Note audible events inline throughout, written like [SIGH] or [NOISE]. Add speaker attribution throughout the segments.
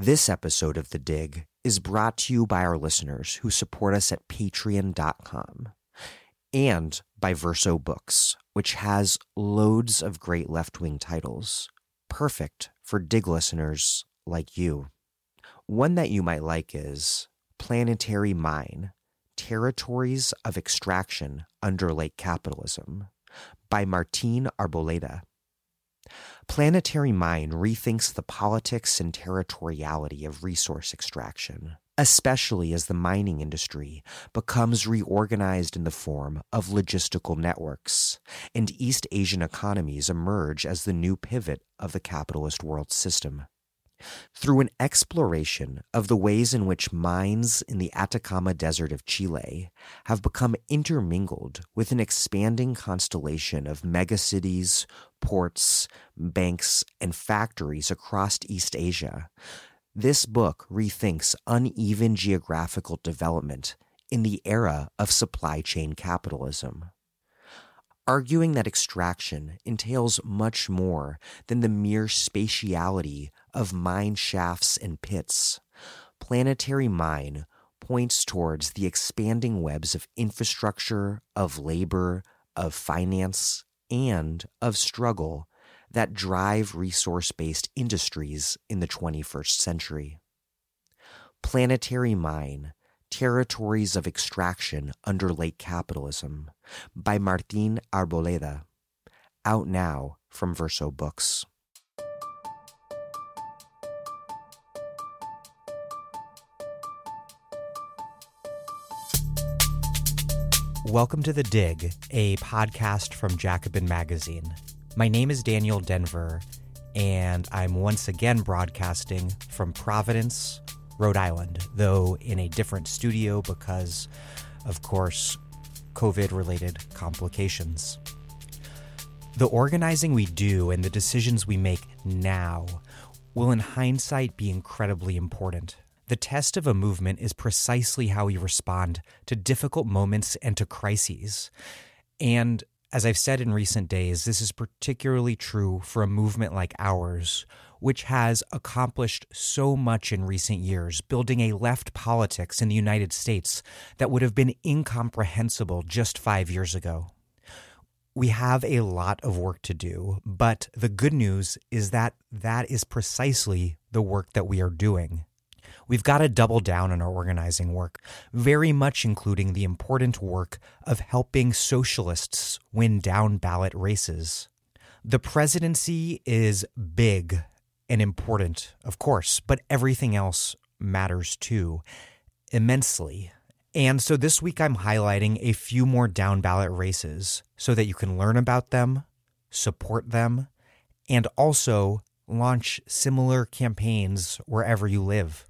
Speaker 1: This episode of The Dig is brought to you by our listeners who support us at patreon.com and by Verso Books, which has loads of great left wing titles, perfect for Dig listeners like you. One that you might like is Planetary Mine Territories of Extraction Under Late Capitalism by Martin Arboleda. Planetary Mine rethinks the politics and territoriality of resource extraction, especially as the mining industry becomes reorganized in the form of logistical networks, and East Asian economies emerge as the new pivot of the capitalist world system. Through an exploration of the ways in which mines in the Atacama Desert of Chile have become intermingled with an expanding constellation of megacities, ports, banks, and factories across East Asia, this book rethinks uneven geographical development in the era of supply chain capitalism. Arguing that extraction entails much more than the mere spatiality of mine shafts and pits. Planetary Mine points towards the expanding webs of infrastructure, of labor, of finance, and of struggle that drive resource based industries in the 21st century. Planetary Mine Territories of Extraction Under Late Capitalism by Martin Arboleda, out now from Verso Books. Welcome to The Dig, a podcast from Jacobin Magazine. My name is Daniel Denvir, and I'm once again broadcasting from Providence, Rhode Island, though in a different studio because, of course, COVID related complications. The organizing we do and the decisions we make now will, in hindsight, be incredibly important. The test of a movement is precisely how we respond to difficult moments and to crises. And as I've said in recent days, this is particularly true for a movement like ours, which has accomplished so much in recent years, building a left politics in the United States that would have been incomprehensible just five years ago. We have a lot of work to do, but the good news is that that is precisely the work that we are doing. We've got to double down on our organizing work, very much including the important work of helping socialists win down ballot races. The presidency is big and important, of course, but everything else matters too, immensely. And so this week I'm highlighting a few more down ballot races so that you can learn about them, support them, and also launch similar campaigns wherever you live.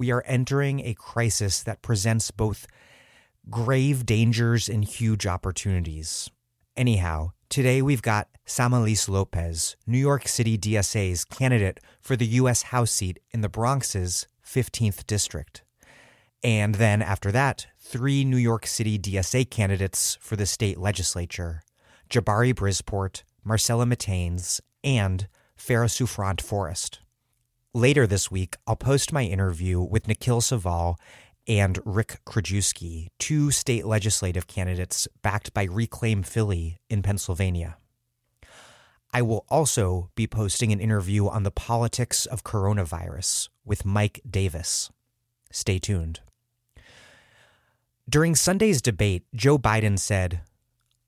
Speaker 1: We are entering a crisis that presents both grave dangers and huge opportunities. Anyhow, Today we've got Samelys Lopez, New York City DSA's candidate for the U.S. House seat in the Bronx's 15th district. And then after that, three New York City DSA candidates for the state legislature Jabari Brisport, Marcela Mitaynes, and Phara Souffrant Forrest. Later this week, I'll post my interview with Nikhil Saval and Rick Krajewski, two state legislative candidates backed by Reclaim Philly in Pennsylvania. I will also be posting an interview on the politics of coronavirus with Mike Davis. Stay tuned. During Sunday's debate, Joe Biden said,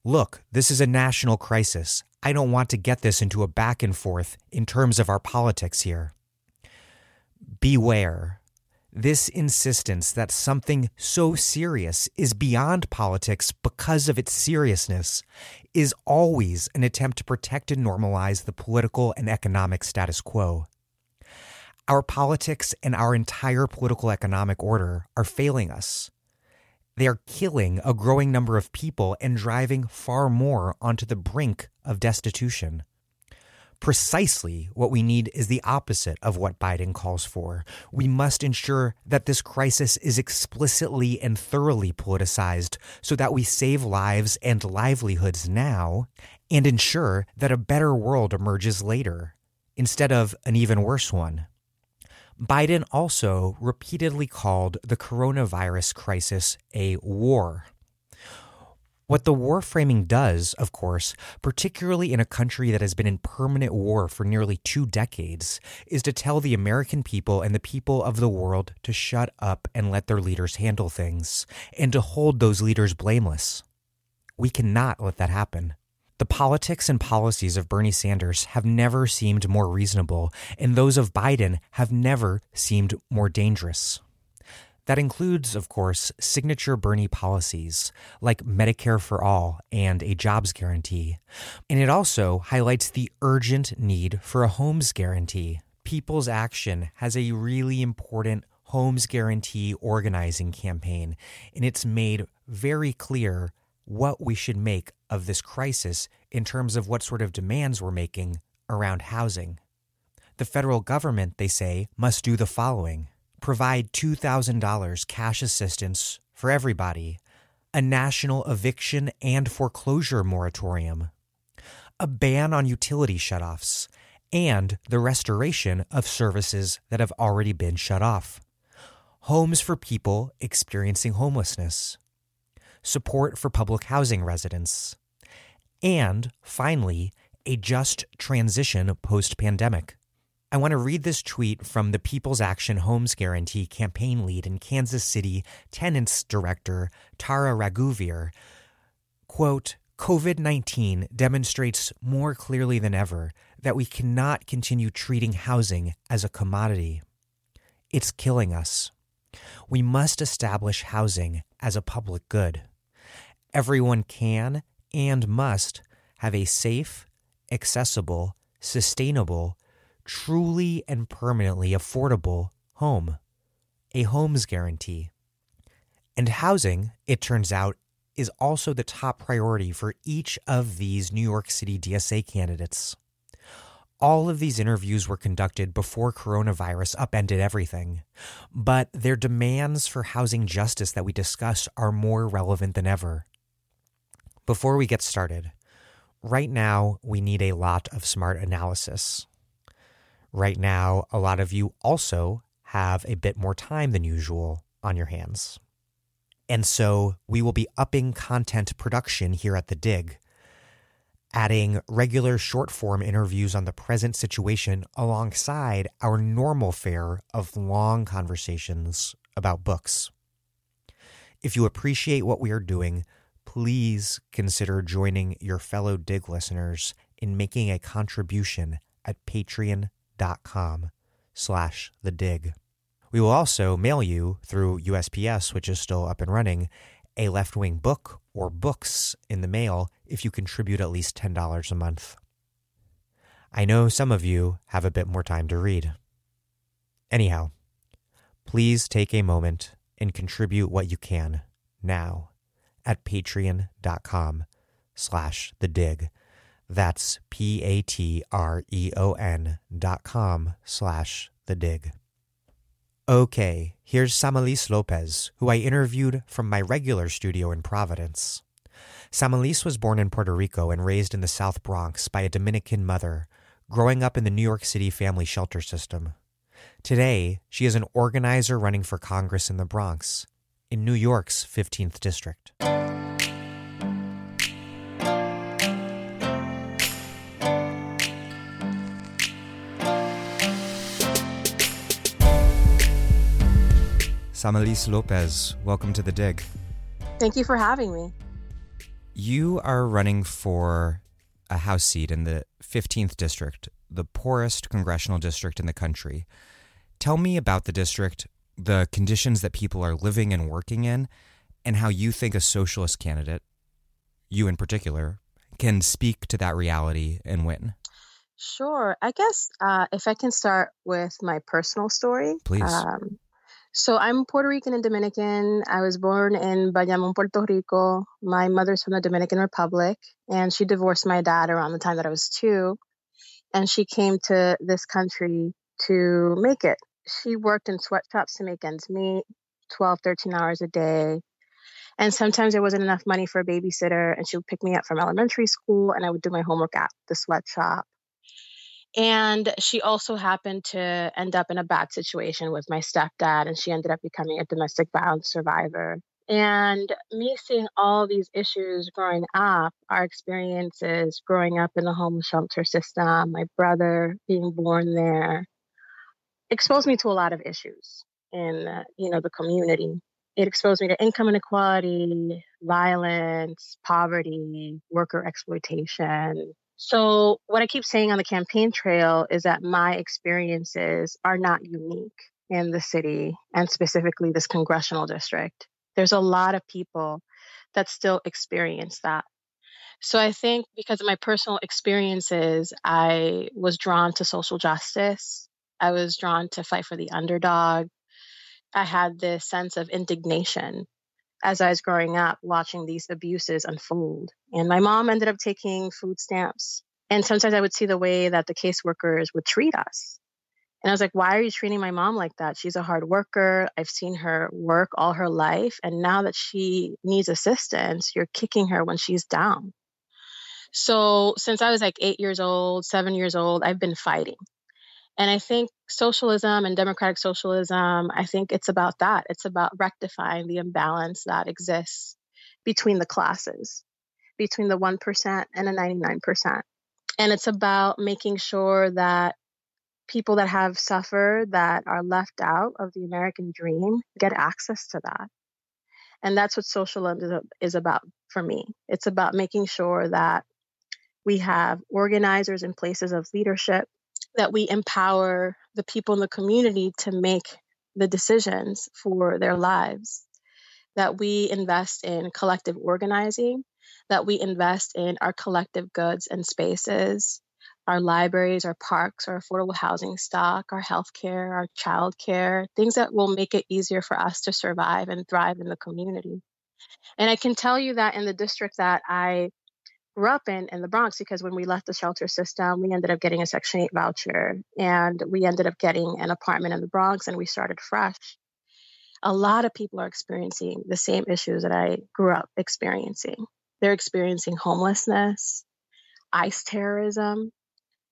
Speaker 1: Look, this is a national crisis. I don't want to get this into a back and forth in terms of our politics here. Beware this insistence that something so serious is beyond politics because of its seriousness is always an attempt to protect and normalize the political and economic status quo. Our politics and our entire political economic order are failing us. They are killing a growing number of people and driving far more onto the brink of destitution. Precisely what we need is the opposite of what Biden calls for. We must ensure that this crisis is explicitly and thoroughly politicized so that we save lives and livelihoods now and ensure that a better world emerges later, instead of an even worse one. Biden also repeatedly called the coronavirus crisis a war. What the war framing does, of course, particularly in a country that has been in permanent war for nearly two decades, is to tell the American people and the people of the world to shut up and let their leaders handle things, and to hold those leaders blameless. We cannot let that happen. The politics and policies of Bernie Sanders have never seemed more reasonable, and those of Biden have never seemed more dangerous. That includes, of course, signature Bernie policies like Medicare for All and a jobs guarantee. And it also highlights the urgent need for a homes guarantee. People's Action has a really important homes guarantee organizing campaign, and it's made very clear what we should make of this crisis in terms of what sort of demands we're making around housing. The federal government, they say, must do the following provide $2,000 cash assistance for everybody, a national eviction and foreclosure moratorium, a ban on utility shutoffs, and the restoration of services that have already been shut off, homes for people experiencing homelessness, support for public housing residents, and finally, a just transition post pandemic. I want to read this tweet from the People's Action Homes Guarantee campaign lead in Kansas City tenants director Tara Raghuveer. Quote, COVID 19 demonstrates more clearly than ever that we cannot continue treating housing as a commodity. It's killing us. We must establish housing as a public good. Everyone can and must have a safe, accessible, sustainable, truly and permanently affordable home, a homes guarantee. And housing, it turns out, is also the top priority for each of these New York City DSA candidates. All of these interviews were conducted before coronavirus upended everything, but their demands for housing justice that we discuss are more relevant than ever. Before we get started, right now we need a lot of smart analysis. Right now, a lot of you also have a bit more time than usual on your hands. And so we will be upping content production here at The Dig, adding regular short form interviews on the present situation alongside our normal fare of long conversations about books. If you appreciate what we are doing, please consider joining your fellow Dig listeners in making a contribution at Patreon com slash the dig. We will also mail you through USPS, which is still up and running, a left wing book or books in the mail if you contribute at least $10 a month. I know some of you have a bit more time to read. Anyhow, please take a moment and contribute what you can now at patreon.com slash the dig. That's P-A-T-R-E-O-N dot com slash the dig. Okay, here's Samelys Lopez, who I interviewed from my regular studio in Providence. Samelys was born in Puerto Rico and raised in the South Bronx by a Dominican mother, growing up in the New York City family shelter system. Today, she is an organizer running for Congress in the Bronx, in New York's 15th district. Samelys Lopez, welcome to the dig.
Speaker 2: Thank you for having me.
Speaker 1: You are running for a House seat in the 15th district, the poorest congressional district in the country. Tell me about the district, the conditions that people are living and working in, and how you think a socialist candidate, you in particular, can speak to that reality and win.
Speaker 2: Sure. I guess uh, if I can start with my personal story.
Speaker 1: Please. Um,
Speaker 2: so I'm Puerto Rican and Dominican. I was born in Bayamón, Puerto Rico. My mother's from the Dominican Republic, and she divorced my dad around the time that I was two. And she came to this country to make it. She worked in sweatshops to make ends meet, 12, 13 hours a day. And sometimes there wasn't enough money for a babysitter, and she would pick me up from elementary school, and I would do my homework at the sweatshop. And she also happened to end up in a bad situation with my stepdad, and she ended up becoming a domestic violence survivor. And me seeing all these issues growing up, our experiences growing up in the homeless shelter system, my brother being born there, exposed me to a lot of issues in uh, you know the community. It exposed me to income inequality, violence, poverty, worker exploitation. So what I keep saying on the campaign trail is that my experiences are not unique in the city and specifically this congressional district. There's a lot of people that still experience that. So I think because of my personal experiences, I was drawn to social justice. I was drawn to fight for the underdog. I had this sense of indignation as I was growing up watching these abuses unfold. And my mom ended up taking food stamps. And sometimes I would see the way that the caseworkers would treat us. And I was like, why are you treating my mom like that? She's a hard worker. I've seen her work all her life. And now that she needs assistance, you're kicking her when she's down. So since I was like eight years old, seven years old, I've been fighting. And I think socialism and democratic socialism, I think it's about that. It's about rectifying the imbalance that exists between the classes, between the 1% and the 99%. And it's about making sure that people that have suffered, that are left out of the American dream, get access to that. And that's what socialism is about for me. It's about making sure that we have organizers in places of leadership that we empower the people in the community to make the decisions for their lives, that we invest in collective organizing, that we invest in our collective goods and spaces, our libraries, our parks, our affordable housing stock, our healthcare, our childcare, things that will make it easier for us to survive and thrive in the community. And I can tell you that in the district that I grew up in in the Bronx because when we left the shelter system, we ended up getting a Section 8 voucher and we ended up getting an apartment in the Bronx and we started fresh. A lot of people are experiencing the same issues that I grew up experiencing. They're experiencing homelessness, ICE terrorism,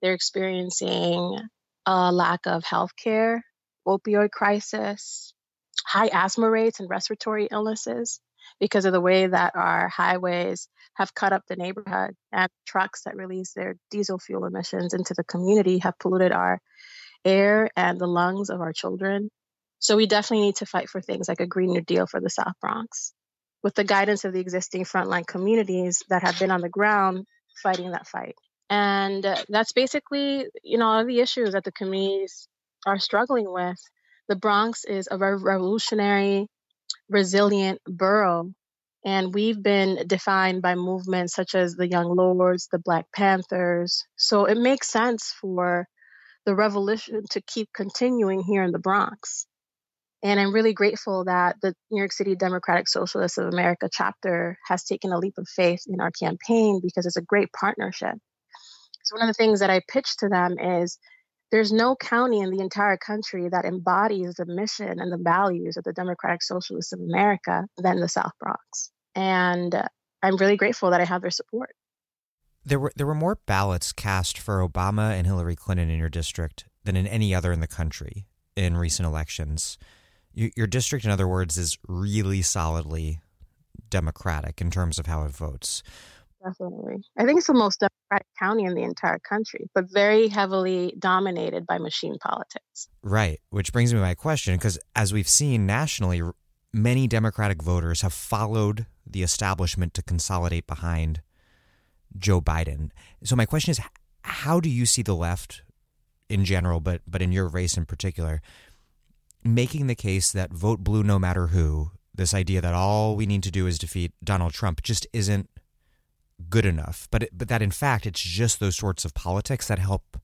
Speaker 2: they're experiencing a lack of health care, opioid crisis, high asthma rates and respiratory illnesses because of the way that our highways have cut up the neighborhood and trucks that release their diesel fuel emissions into the community have polluted our air and the lungs of our children. So we definitely need to fight for things like a Green New Deal for the South Bronx with the guidance of the existing frontline communities that have been on the ground fighting that fight. And uh, that's basically, you know, all the issues that the communities are struggling with. The Bronx is a revolutionary resilient borough. And we've been defined by movements such as the Young Lords, the Black Panthers. So it makes sense for the revolution to keep continuing here in the Bronx. And I'm really grateful that the New York City Democratic Socialists of America chapter has taken a leap of faith in our campaign because it's a great partnership. So, one of the things that I pitched to them is there's no county in the entire country that embodies the mission and the values of the Democratic Socialists of America than the South Bronx. And uh, I'm really grateful that I have their support.
Speaker 3: There were there were more ballots cast for Obama and Hillary Clinton in your district than in any other in the country in recent elections. Your district, in other words, is really solidly Democratic in terms of how it votes.
Speaker 2: Definitely. I think it's the most Democratic county in the entire country, but very heavily dominated by machine politics.
Speaker 3: Right. Which brings me to my question because as we've seen nationally, many Democratic voters have followed the establishment to consolidate behind Joe Biden. So my question is how do you see the left in general, but but in your race in particular, making the case that vote blue no matter who, this idea that all we need to do is defeat Donald Trump just isn't good enough, but it, but that in fact it's just those sorts of politics that help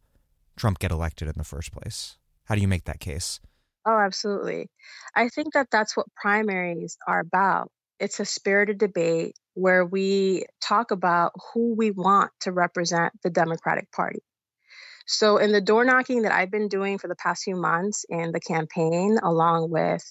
Speaker 3: Trump get elected in the first place. How do you make that case?
Speaker 2: Oh, absolutely. I think that that's what primaries are about. It's a spirited debate where we talk about who we want to represent the Democratic Party. So, in the door knocking that I've been doing for the past few months in the campaign, along with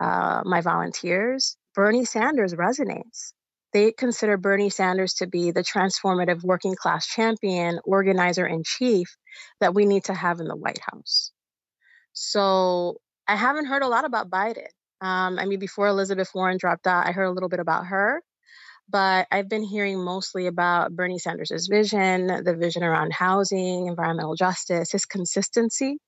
Speaker 2: uh, my volunteers, Bernie Sanders resonates they consider Bernie Sanders to be the transformative working class champion, organizer in chief that we need to have in the White House. So I haven't heard a lot about Biden. Um, I mean, before Elizabeth Warren dropped out, I heard a little bit about her, but I've been hearing mostly about Bernie Sanders' vision, the vision around housing, environmental justice, his consistency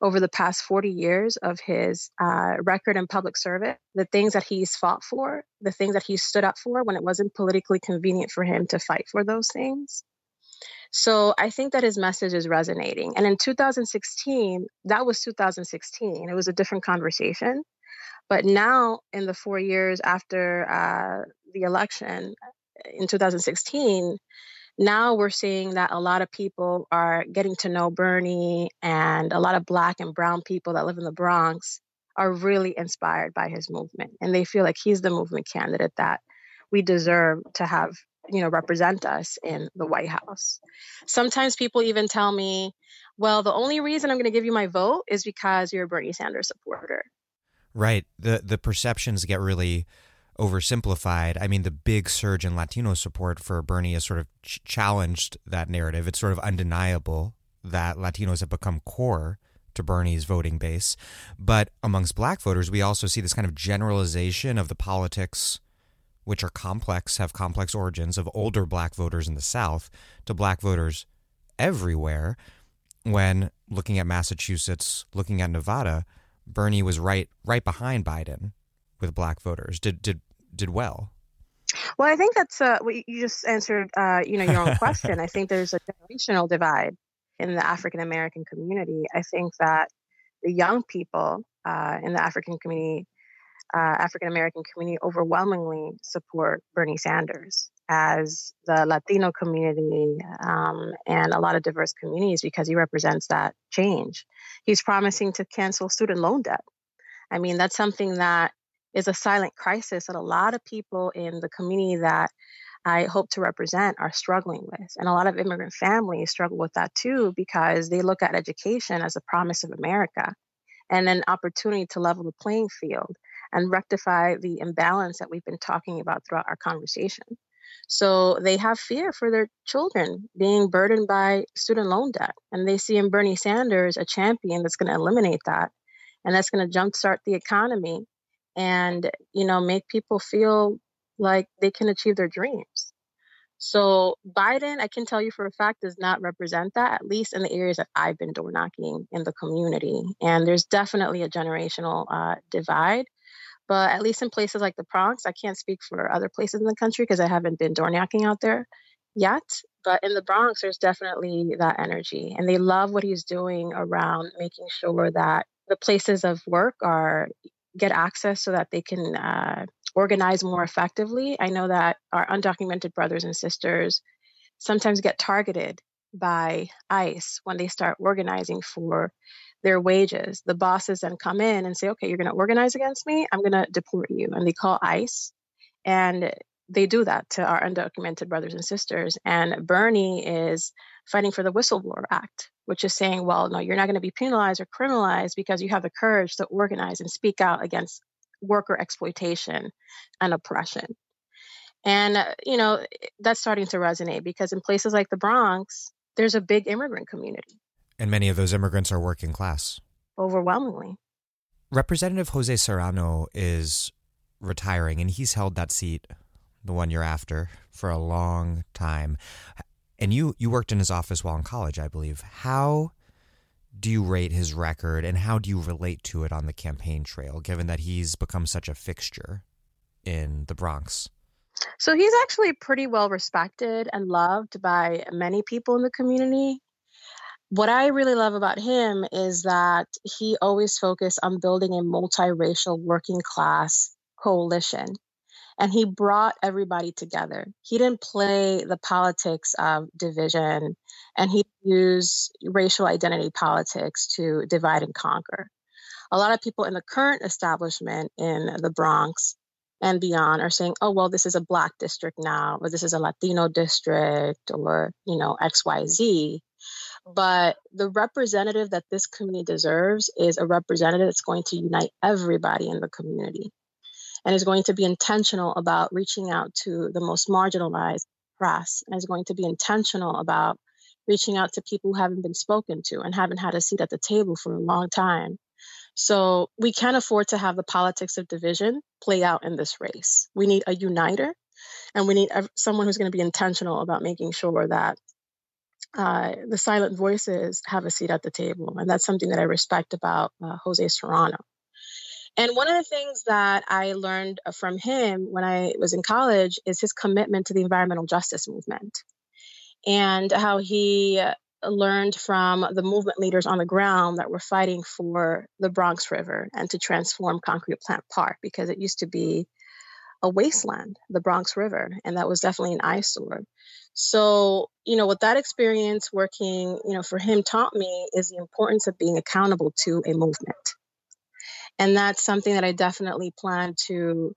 Speaker 2: over the past 40 years of his uh, record in public service, the things that he's fought for, the things that he stood up for when it wasn't politically convenient for him to fight for those things. So I think that his message is resonating. And in 2016, that was 2016. It was a different conversation. But now, in the four years after uh, the election in 2016, now we're seeing that a lot of people are getting to know Bernie, and a lot of Black and Brown people that live in the Bronx are really inspired by his movement. And they feel like he's the movement candidate that we deserve to have you know represent us in the white house sometimes people even tell me well the only reason i'm going to give you my vote is because you're a bernie sanders supporter
Speaker 3: Right. The the perceptions get really oversimplified. I mean, the big surge in Latino support for Bernie has sort of ch- challenged that narrative. It's sort of undeniable that Latinos have become core to Bernie's voting base. But amongst black voters, we also see this kind of generalization of the politics, which are complex, have complex origins, of older black voters in the South to black voters everywhere. When looking at Massachusetts, looking at Nevada, Bernie was right right behind Biden with black voters. Did did did well.
Speaker 2: Well, I think that's uh, what you just answered. Uh, you know, your own question. I think there's a generational divide in the African American community. I think that the young people uh, in the African community, uh, African American community, overwhelmingly support Bernie Sanders as the Latino community um, and a lot of diverse communities because he represents that change. He's promising to cancel student loan debt. I mean, that's something that is a silent crisis that a lot of people in the community that I hope to represent are struggling with. And a lot of immigrant families struggle with that too because they look at education as a promise of America and an opportunity to level the playing field and rectify the imbalance that we've been talking about throughout our conversation. So they have fear for their children being burdened by student loan debt. And they see in Bernie Sanders a champion that's going to eliminate that and that's going to jumpstart the economy and, you know, make people feel like they can achieve their dreams. So Biden, I can tell you for a fact, does not represent that, at least in the areas that I've been door knocking in the community. And there's definitely a generational uh, divide. But at least in places like the Bronx, I can't speak for other places in the country because I haven't been door knocking out there yet. But in the Bronx, there's definitely that energy. And they love what he's doing around making sure that the places of work are get access so that they can uh, organize more effectively. I know that our undocumented brothers and sisters sometimes get targeted by ICE when they start organizing for their wages. The bosses then come in and say, okay, you're going to organize against me. I'm going to deport you. And they call ICE. And they do that to our undocumented brothers and sisters. And Bernie is fighting for the Whistleblower Act, which is saying, well, no, you're not going to be penalized or criminalized because you have the courage to organize and speak out against worker exploitation and oppression. And, uh, you know, that's starting to resonate because in places like the Bronx, there's a big immigrant community.
Speaker 3: And many of those immigrants are working class.
Speaker 2: Overwhelmingly.
Speaker 3: Representative Jose Serrano is retiring, and he's held that seat, the one you're after, for a long time. And you, you worked in his office while in college, I believe. How do you rate his record, and how do you relate to it on the campaign trail, given that he's become such a fixture in the Bronx?
Speaker 2: So he's actually pretty well respected and loved by many people in the community what I really love about him is that he always focused on building a multiracial working class coalition. And he brought everybody together. He didn't play the politics of division and he used racial identity politics to divide and conquer. A lot of people in the current establishment in the Bronx and beyond are saying, oh, well, this is a Black district now, or this is a Latino district, or, you know, XYZ. But the representative that this community deserves is a representative that's going to unite everybody in the community. and is going to be intentional about reaching out to the most marginalized press and is going to be intentional about reaching out to people who haven't been spoken to and haven't had a seat at the table for a long time. So we can't afford to have the politics of division play out in this race. We need a uniter and we need someone who's going to be intentional about making sure that uh, the silent voices have a seat at the table. And that's something that I respect about uh, Jose Serrano. And one of the things that I learned from him when I was in college is his commitment to the environmental justice movement and how he learned from the movement leaders on the ground that were fighting for the Bronx River and to transform Concrete Plant Park because it used to be a wasteland, the Bronx River, and that was definitely an eyesore. So, you know, what that experience working, you know, for him taught me is the importance of being accountable to a movement. And that's something that I definitely plan to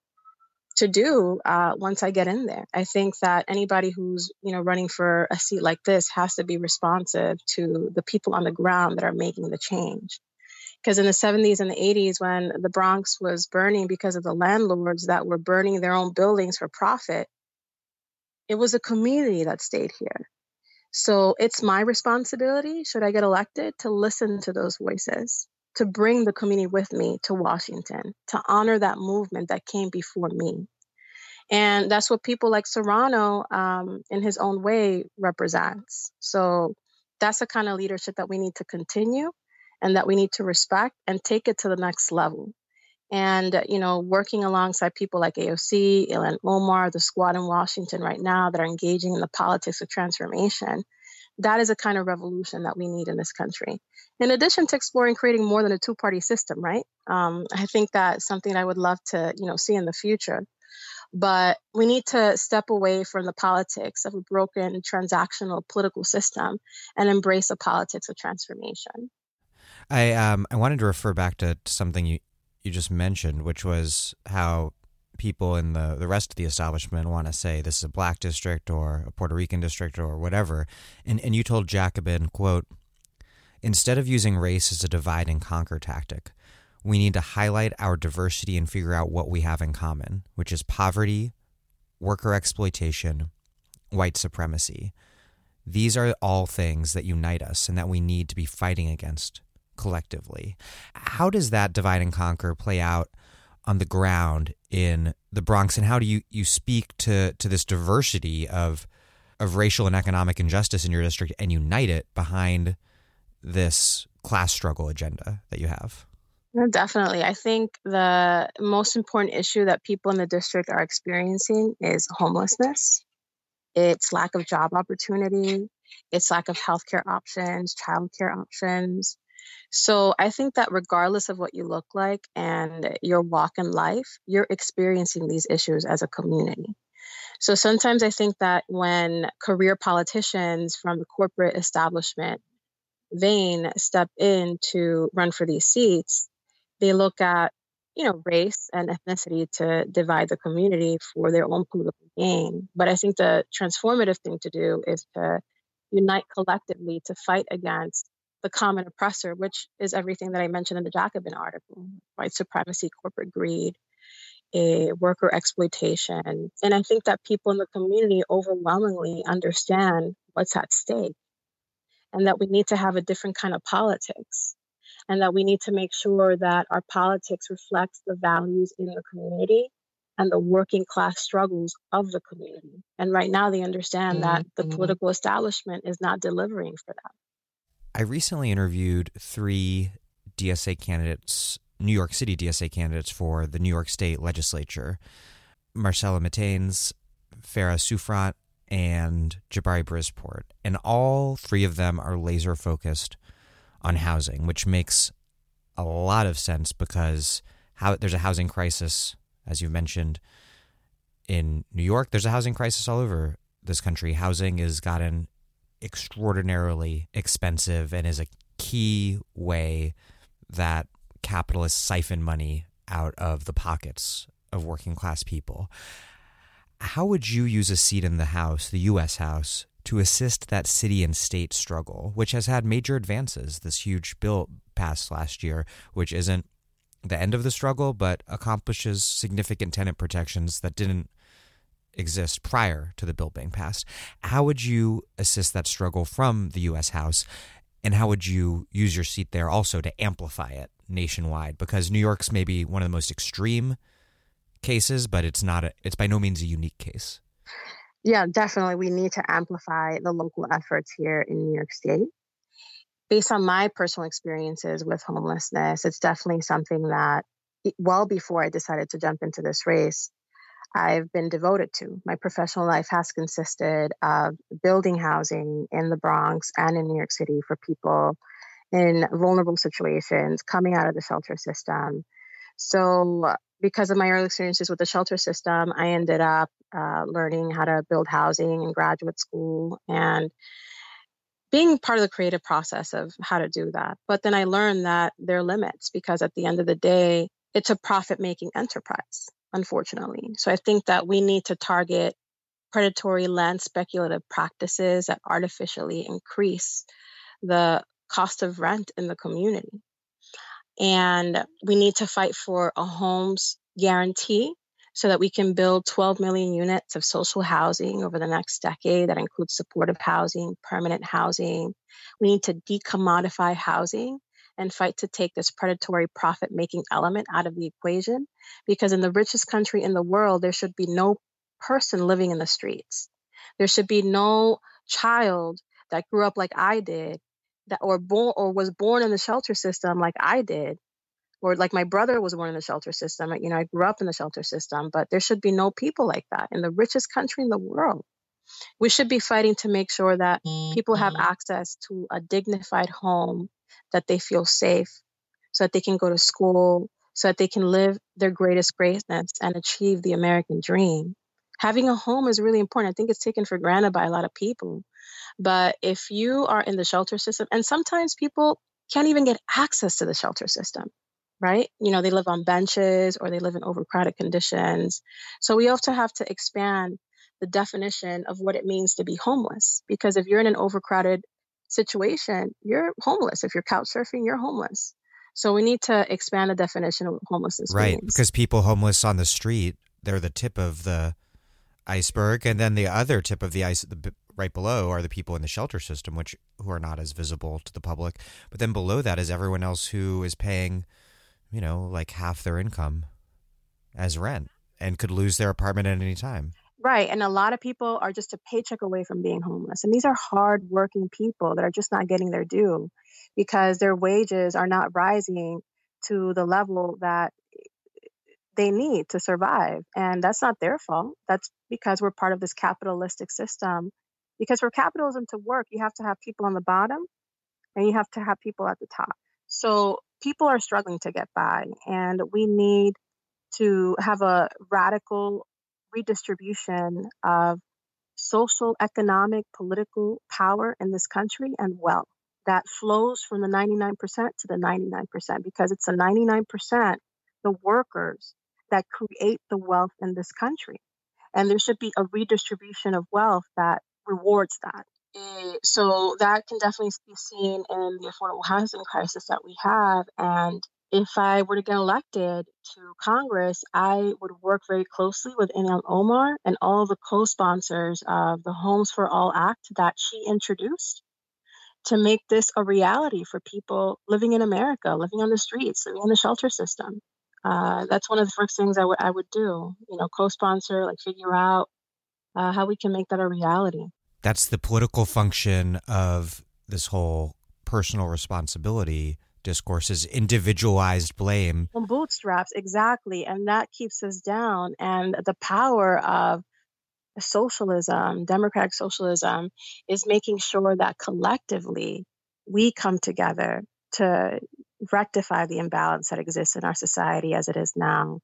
Speaker 2: to do uh, once I get in there. I think that anybody who's you know running for a seat like this has to be responsive to the people on the ground that are making the change. Because in the 70s and the 80s, when the Bronx was burning because of the landlords that were burning their own buildings for profit, it was a community that stayed here. So it's my responsibility, should I get elected, to listen to those voices to bring the community with me to Washington, to honor that movement that came before me. And that's what people like Serrano, um, in his own way, represents. So that's the kind of leadership that we need to continue and that we need to respect and take it to the next level. And, you know, working alongside people like AOC, Ilhan Omar, the squad in Washington right now that are engaging in the politics of transformation, that is a kind of revolution that we need in this country. In addition to exploring creating more than a two-party system, right? Um, I think that's something I would love to, you know, see in the future. But we need to step away from the politics of a broken transactional political system and embrace a politics of transformation.
Speaker 3: I um I wanted to refer back to something you you just mentioned, which was how people in the, the rest of the establishment want to say this is a black district or a Puerto Rican district or whatever. And, and you told Jacobin, quote, instead of using race as a divide and conquer tactic, we need to highlight our diversity and figure out what we have in common, which is poverty, worker exploitation, white supremacy. These are all things that unite us and that we need to be fighting against collectively. How does that divide and conquer play out on the ground in the Bronx, and how do you, you speak to to this diversity of of racial and economic injustice in your district and unite it behind this class struggle agenda that you have?
Speaker 2: definitely. I think the most important issue that people in the district are experiencing is homelessness. It's lack of job opportunity. It's lack of healthcare options, childcare options. So I think that regardless of what you look like and your walk in life, you're experiencing these issues as a community. So sometimes I think that when career politicians from the corporate establishment vein step in to run for these seats, they look at you know race and ethnicity to divide the community for their own political gain. But I think the transformative thing to do is to unite collectively to fight against the common oppressor, which is everything that I mentioned in the Jacobin article white supremacy, corporate greed, a worker exploitation. And I think that people in the community overwhelmingly understand what's at stake and that we need to have a different kind of politics and that we need to make sure that our politics reflects the values in the community and the working class struggles of the community. And right now, they understand mm-hmm. that the mm-hmm. political establishment is not delivering for them.
Speaker 3: I recently interviewed three DSA candidates, New York City DSA candidates for the New York State legislature Marcela Mitaynes, Phara Souffrant, and Jabari Brisport. And all three of them are laser focused on housing, which makes a lot of sense because how, there's a housing crisis, as you've mentioned, in New York. There's a housing crisis all over this country. Housing has gotten extraordinarily expensive and is a key way that capitalists siphon money out of the pockets of working class people. How would you use a seat in the House, the U.S. House, to assist that city and state struggle, which has had major advances? This huge bill passed last year, which isn't the end of the struggle, but accomplishes significant tenant protections that didn't exist prior to the bill being passed. How would you assist that struggle from the U.S. House? And how would you use your seat there also to amplify it nationwide? Because New York's maybe one of the most extreme cases, but it's not a, it's by no means a unique case.
Speaker 2: Yeah, definitely. We need to amplify the local efforts here in New York State. Based on my personal experiences with homelessness, it's definitely something that, well before I decided to jump into this race, I've been devoted to. My professional life has consisted of building housing in the Bronx and in New York City for people in vulnerable situations coming out of the shelter system. So, because of my early experiences with the shelter system, I ended up uh, learning how to build housing in graduate school and being part of the creative process of how to do that. But then I learned that there are limits because at the end of the day, it's a profit making enterprise, unfortunately. So I think that we need to target predatory land speculative practices that artificially increase the cost of rent in the community. And we need to fight for a homes guarantee so that we can build 12 million units of social housing over the next decade that includes supportive housing, permanent housing. We need to decommodify housing and fight to take this predatory profit making element out of the equation because in the richest country in the world there should be no person living in the streets. There should be no child that grew up like I did that or born or was born in the shelter system like I did or like my brother was born in the shelter system. You know, I grew up in the shelter system, but there should be no people like that in the richest country in the world. We should be fighting to make sure that people have mm-hmm. access to a dignified home, that they feel safe, so that they can go to school, so that they can live their greatest greatness and achieve the American dream. Having a home is really important. I think it's taken for granted by a lot of people. But if you are in the shelter system, and sometimes people can't even get access to the shelter system right? You know, they live on benches or they live in overcrowded conditions. So we also have to expand the definition of what it means to be homeless. Because if you're in an overcrowded situation, you're homeless. If you're couch surfing, you're homeless. So we need to expand the definition of homelessness.
Speaker 3: Right.
Speaker 2: Means.
Speaker 3: Because people homeless on the street, they're the tip of the iceberg. And then the other tip of the ice, the, right below are the people in the shelter system, which who are not as visible to the public. But then below that is everyone else who is paying you know, like half their income as rent and could lose their apartment at any time.
Speaker 2: Right. And a lot of people are just a paycheck away from being homeless. And these are hard working people that are just not getting their due because their wages are not rising to the level that they need to survive. And that's not their fault. That's because we're part of this capitalistic system. Because for capitalism to work, you have to have people on the bottom and you have to have people at the top. So people are struggling to get by, and we need to have a radical redistribution of social, economic, political power in this country and wealth that flows from the 99% to the 99% because it's the 99%, the workers, that create the wealth in this country. And there should be a redistribution of wealth that rewards that. Eh, so that can definitely be seen in the affordable housing crisis that we have. And if I were to get elected to Congress, I would work very closely with Ilhan Omar and all the co sponsors of the Homes for All Act that she introduced to make this a reality for people living in America, living on the streets, living in the shelter system. Uh, that's one of the first things I would I would do. You know, co-sponsor, like figure out uh, how we can make that a reality
Speaker 3: that's the political function of this whole personal responsibility discourse is individualized blame.
Speaker 2: Well, bootstraps, exactly. And that keeps us down. And the power of socialism, democratic socialism, is making sure that collectively we come together to rectify the imbalance that exists in our society as it is now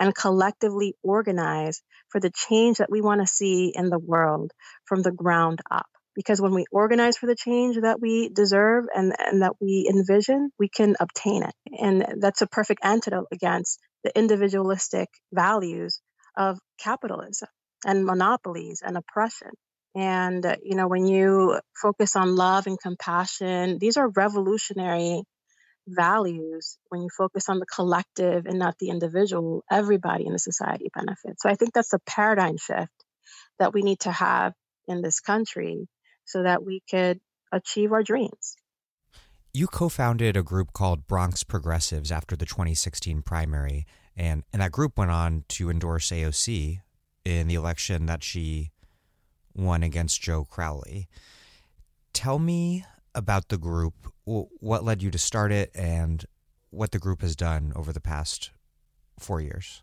Speaker 2: and collectively organize for the change that we want to see in the world from the ground up. Because when we organize for the change that we deserve and, and that we envision, we can obtain it. And that's a perfect antidote against the individualistic values of capitalism and monopolies and oppression. And, uh, you know, when you focus on love and compassion, these are revolutionary values, when you focus on the collective and not the individual, everybody in the society benefits. So I think that's a paradigm shift that we need to have in this country so that we could achieve our dreams.
Speaker 3: You co founded a group called Bronx Progressives after the 2016 primary, and, and that group went on to endorse AOC in the election that she won against Joe Crowley. Tell me about the group, what led you to start it, and what the group has done over the past four years.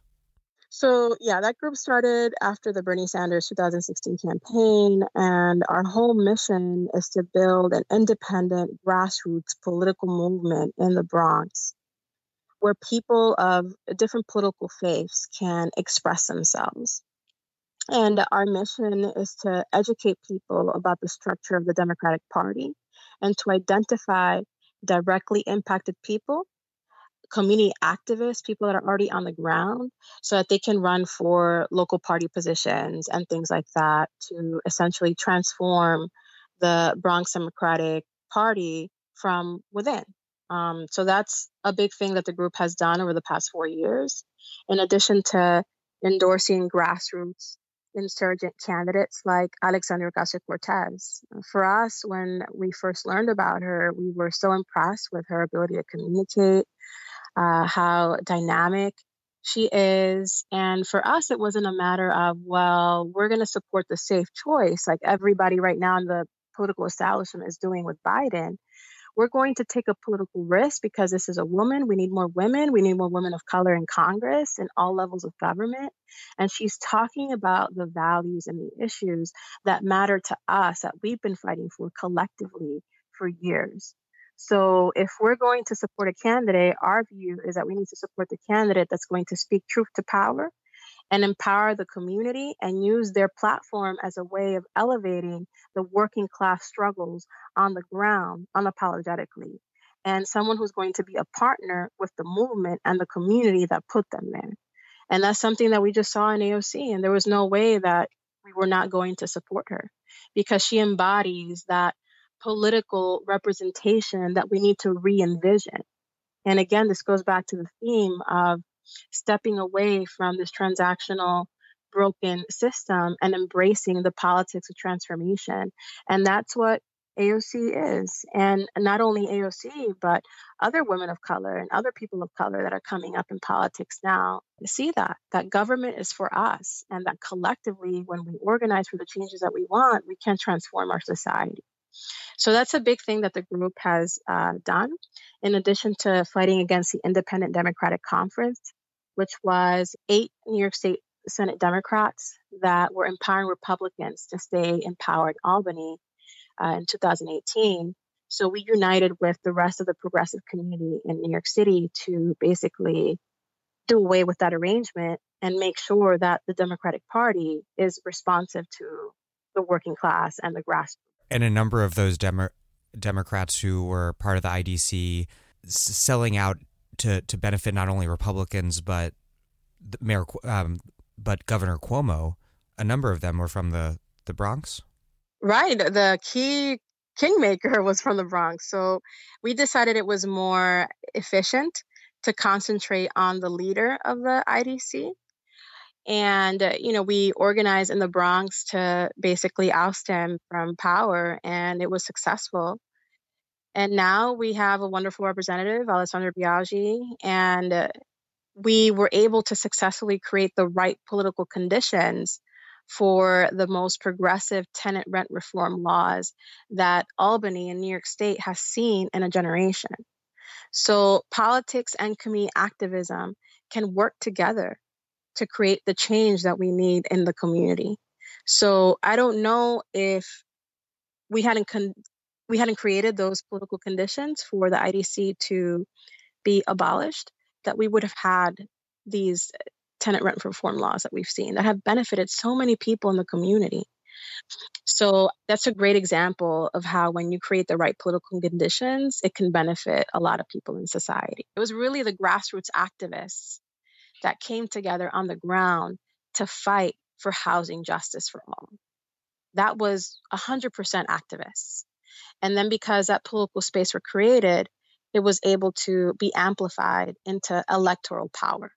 Speaker 2: So, yeah, that group started after the Bernie Sanders 2016 campaign. And our whole mission is to build an independent grassroots political movement in the Bronx where people of different political faiths can express themselves. And our mission is to educate people about the structure of the Democratic Party and to identify directly impacted people, community activists, people that are already on the ground, so that they can run for local party positions and things like that to essentially transform the Bronx Democratic Party from within. Um, so that's a big thing that the group has done over the past four years. In addition to endorsing grassroots insurgent candidates like Alexandria Ocasio Cortez. For us, when we first learned about her, we were so impressed with her ability to communicate, uh, how dynamic she is. And for us, it wasn't a matter of, well, we're going to support the safe choice, like everybody right now in the political establishment is doing with Biden we're going to take a political risk because this is a woman. We need more women. We need more women of color in Congress and all levels of government. And she's talking about the values and the issues that matter to us that we've been fighting for collectively for years. So if we're going to support a candidate, our view is that we need to support the candidate that's going to speak truth to power and empower the community and use their platform as a way of elevating the working class struggles on the ground unapologetically. And someone who's going to be a partner with the movement and the community that put them there. And that's something that we just saw in AOC. And there was no way that we were not going to support her because she embodies that political representation that we need to re envision. And again, this goes back to the theme of stepping away from this transactional broken system and embracing the politics of transformation. And that's what AOC is. And not only AOC, but other women of color and other people of color that are coming up in politics now see that, that government is for us and that collectively, when we organize for the changes that we want, we can transform our society. So that's a big thing that the group has uh, done. In addition to fighting against the Independent Democratic Conference, which was eight New York State Senate Democrats that were empowering Republicans to stay in power in Albany uh, in 2018. So we united with the rest of the progressive community in New York City to basically do away with that arrangement and make sure that the Democratic Party is responsive to the working class and the grassroots.
Speaker 3: And a number of those Demo- Democrats who were part of the IDC selling out to to benefit not only Republicans but Mayor um, but Governor Cuomo. A number of them were from the the Bronx.
Speaker 2: Right. The key kingmaker [LAUGHS] was from the Bronx, so we decided it was more efficient to concentrate on the leader of the IDC. And, uh, you know, we organized in the Bronx to basically oust him from power, and it was successful. And now we have a wonderful representative, Alessandra Biaggi, and uh, we were able to successfully create the right political conditions for the most progressive tenant rent reform laws that Albany and New York State has seen in a generation. So, politics and community activism can work together to create the change that we need in the community. So, I don't know if we hadn't con- we hadn't created those political conditions for the IDC to be abolished, that we would have had these eh, tenant rent reform laws that we've seen that have benefited so many people in the community. So that's a great example of how when you create the right political conditions, it can benefit a lot of people in society. It was really the grassroots activists that came together on the ground to fight for housing justice for all. That was 100% activists. And then because that political space were created, it was able to be amplified into electoral power.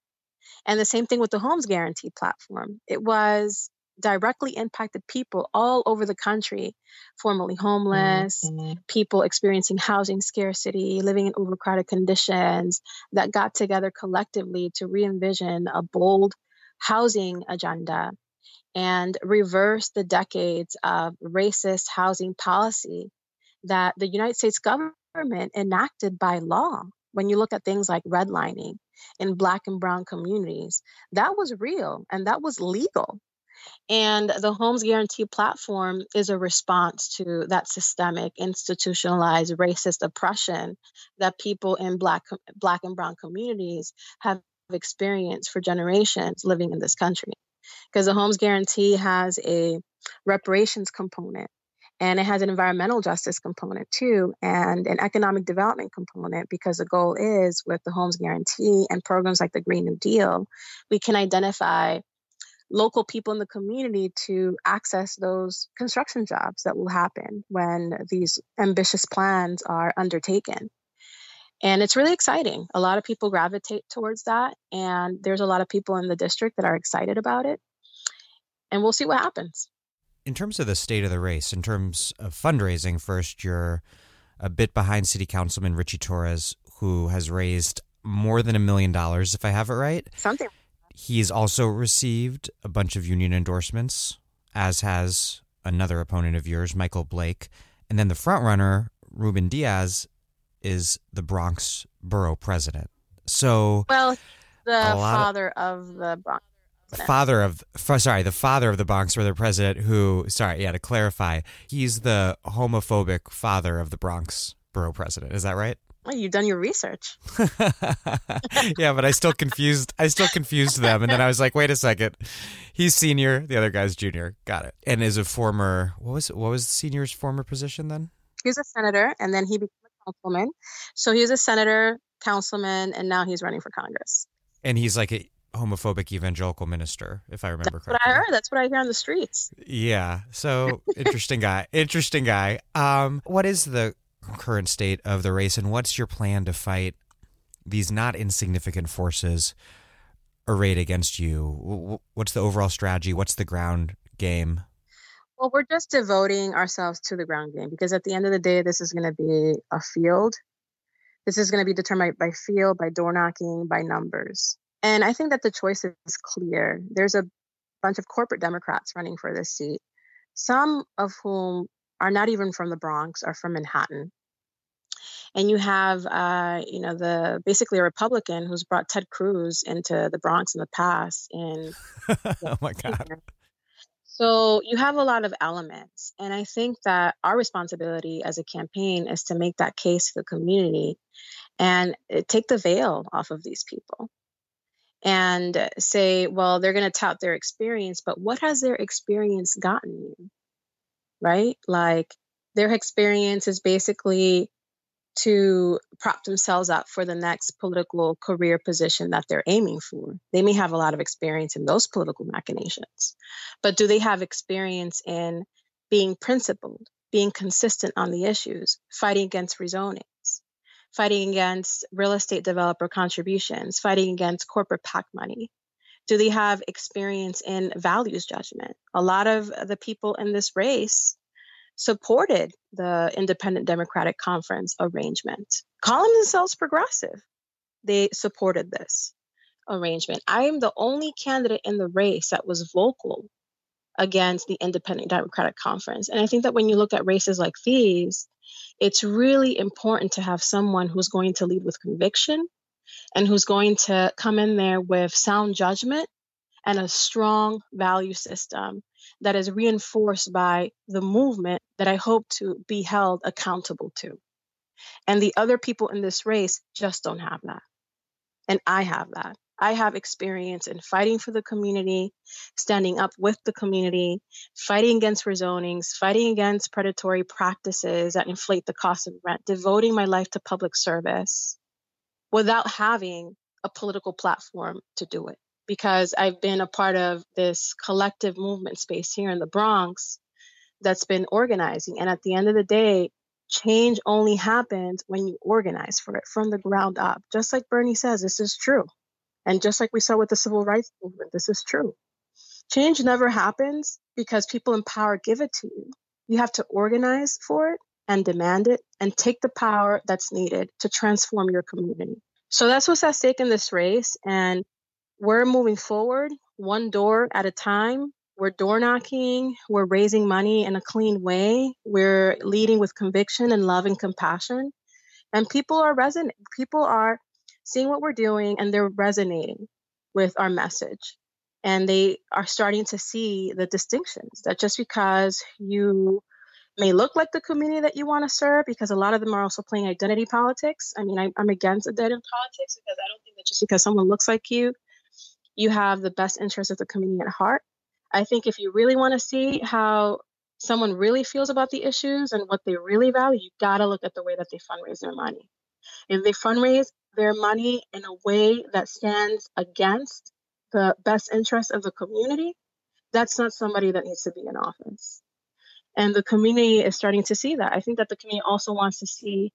Speaker 2: And the same thing with the Homes Guarantee platform. It was directly impacted people all over the country, formerly homeless, mm-hmm. people experiencing housing scarcity, living in overcrowded conditions, that got together collectively to re envision a bold housing agenda and reverse the decades of racist housing policy that the United States government enacted by law. When you look at things like redlining in Black and Brown communities, that was real and that was legal. And the Homes Guarantee platform is a response to that systemic, institutionalized racist oppression that people in Black, Black and Brown communities have experienced for generations living in this country. Because the Homes Guarantee has a reparations component and it has an environmental justice component too and an economic development component because the goal is with the homes guarantee and programs like the green new deal we can identify local people in the community to access those construction jobs that will happen when these ambitious plans are undertaken. And it's really exciting. A lot of people gravitate towards that and there's a lot of people in the district that are excited about it. And we'll see what happens
Speaker 3: in terms of the state of the race, in terms of fundraising, first, you're a bit behind City Councilman Richie Torres, who has raised more than a million dollars, if I have it right.
Speaker 2: Something.
Speaker 3: He's also received a bunch of union endorsements, as has another opponent of yours, Michael Blake. And then the frontrunner, Ruben Diaz, is the Bronx borough president. So,
Speaker 2: well, the father of, of the Bronx
Speaker 3: father of sorry the father of the Bronx brother president who sorry yeah to clarify he's the homophobic father of the Bronx borough president. Is that right?
Speaker 2: Well, you've done your research. [LAUGHS] [LAUGHS]
Speaker 3: Yeah but I still confused I still confused them and then I was like wait a second. He's senior the other guy's junior. Got it. And is a former what was what was the senior's former position then?
Speaker 2: He was a senator and then he became a councilman. So he was a senator councilman and now he's running for Congress.
Speaker 3: And he's like a homophobic evangelical minister, if I remember
Speaker 2: That's
Speaker 3: correctly.
Speaker 2: What I heard. That's what I hear on the streets.
Speaker 3: Yeah. So interesting guy. [LAUGHS] Interesting guy. Um, what is the current state of the race, and what's your plan to fight these not insignificant forces arrayed against you? What's the overall strategy? What's the ground game?
Speaker 2: Well, we're just devoting ourselves to the ground game because at the end of the day, this is going to be a field. This is going to be determined by field, by door knocking, by numbers. And I think that the choice is clear. There's a bunch of corporate Democrats running for this seat, some of whom are not even from the Bronx, are from Manhattan. And you have, uh, you know, the basically a Republican who's brought Ted Cruz into the Bronx in the past. And [LAUGHS]
Speaker 3: oh my God. [LAUGHS]
Speaker 2: So you have a lot of elements. And I think that our responsibility as a campaign is to make that case for the community and uh, take the veil off of these people and say, well, they're going to tout their experience, but what has their experience gotten you? Right? Like their experience is basically to prop themselves up for the next political career position that they're aiming for. They may have a lot of experience in those political machinations, but do they have experience in being principled, being consistent on the issues, fighting against rezoning? Fighting against real estate developer contributions, fighting against corporate PAC money? Do they have experience in values judgment? A lot of the people in this race supported the Independent Democratic Conference arrangement, calling themselves progressive. They supported this arrangement. I am the only candidate in the race that was vocal against the Independent Democratic Conference. And I think that when you look at races like these, it's really important to have someone who's going to lead with conviction and who's going to come in there with sound judgment and a strong value system that is reinforced by the movement that I hope to be held accountable to. And the other people in this race just don't have that. And I have that. I have experience in fighting for the community, standing up with the community, fighting against rezonings, fighting against predatory practices that inflate the cost of rent, devoting my life to public service without having a political platform to do it. Because I've been a part of this collective movement space here in the Bronx that's been organizing. And at the end of the day, Change only happens when you organize for it from the ground up. Just like Bernie says, this is true. And just like we saw with the civil rights movement, this is true. Change never happens because people in power give it to you. You have to organize for it and demand it and take the power that's needed to transform your community. So that's what's at stake in this race. And we're moving forward one door at a time. We're door knocking, we're raising money in a clean way, we're leading with conviction and love and compassion. And people are resonating, people are seeing what we're doing and they're resonating with our message. And they are starting to see the distinctions that just because you may look like the community that you want to serve, because a lot of them are also playing identity politics. I mean, I, am against identity politics because I don't think that just because someone looks like you, you have the best interest of the community at heart. I think if you really want to see how someone really feels about the issues and what they really value, you got to look at the way that they fundraise their money. If they fundraise their money in a way that stands against the best interest of the community, that's not somebody that needs to be in office. And the community is starting to see that. I think that the community also wants to see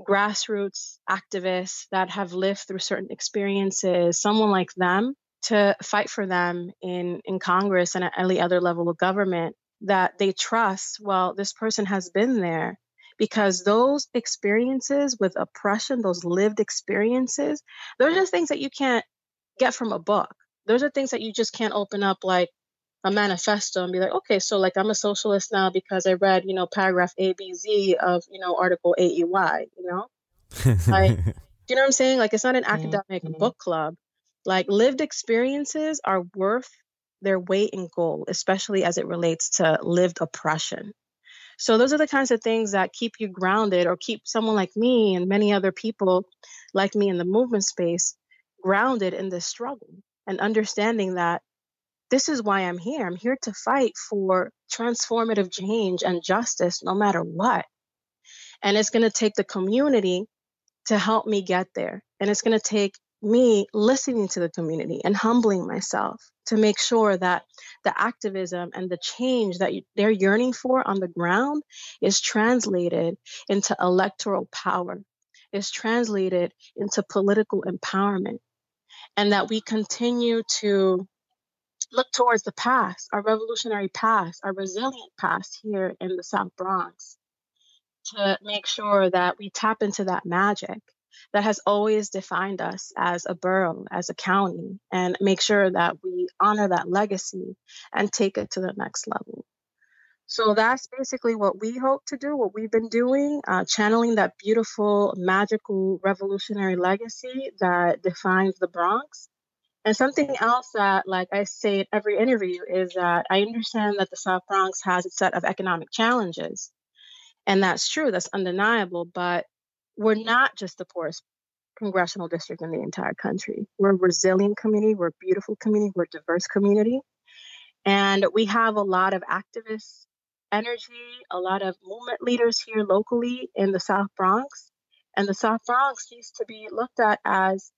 Speaker 2: grassroots activists that have lived through certain experiences, someone like them to fight for them in, in Congress and at any other level of government that they trust, well, this person has been there because those experiences with oppression, those lived experiences, those are just things that you can't get from a book. Those are things that you just can't open up like a manifesto and be like, okay, so like I'm a socialist now because I read, you know, paragraph A, B, Z of, you know, article A, E, Y, you know? like, [LAUGHS] do you know what I'm saying? Like it's not an academic mm-hmm. book club. Like lived experiences are worth their weight in gold, especially as it relates to lived oppression. So those are the kinds of things that keep you grounded or keep someone like me and many other people like me in the movement space grounded in this struggle and understanding that this is why I'm here. I'm here to fight for transformative change and justice no matter what. And it's going to take the community to help me get there. And it's going to take me listening to the community and humbling myself to make sure that the activism and the change that they're yearning for on the ground is translated into electoral power, is translated into political empowerment, and that we continue to look towards the past, our revolutionary past, our resilient past here in the South Bronx, to make sure that we tap into that magic that has always defined us as a borough, as a county, and make sure that we honor that legacy and take it to the next level. So that's basically what we hope to do, what we've been doing, uh, channeling that beautiful, magical, revolutionary legacy that defines the Bronx. And something else that, like I say in every interview, is that I understand that the South Bronx has a set of economic challenges. And that's true, that's undeniable. But we're not just the poorest congressional district in the entire country. We're a resilient community, we're a beautiful community, we're a diverse community. And we have a lot of activist energy, a lot of movement leaders here locally in the South Bronx. And the South Bronx needs to be looked at as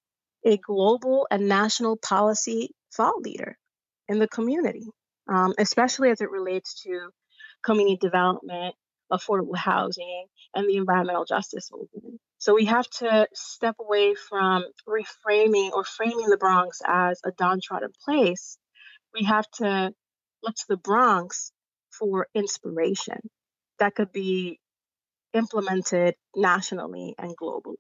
Speaker 2: a global and national policy thought leader in the community, um, especially as it relates to community development affordable housing, and the environmental justice movement. So we have to step away from reframing or framing the Bronx as a downtrodden place. We have to look to the Bronx for inspiration that could be implemented nationally and globally.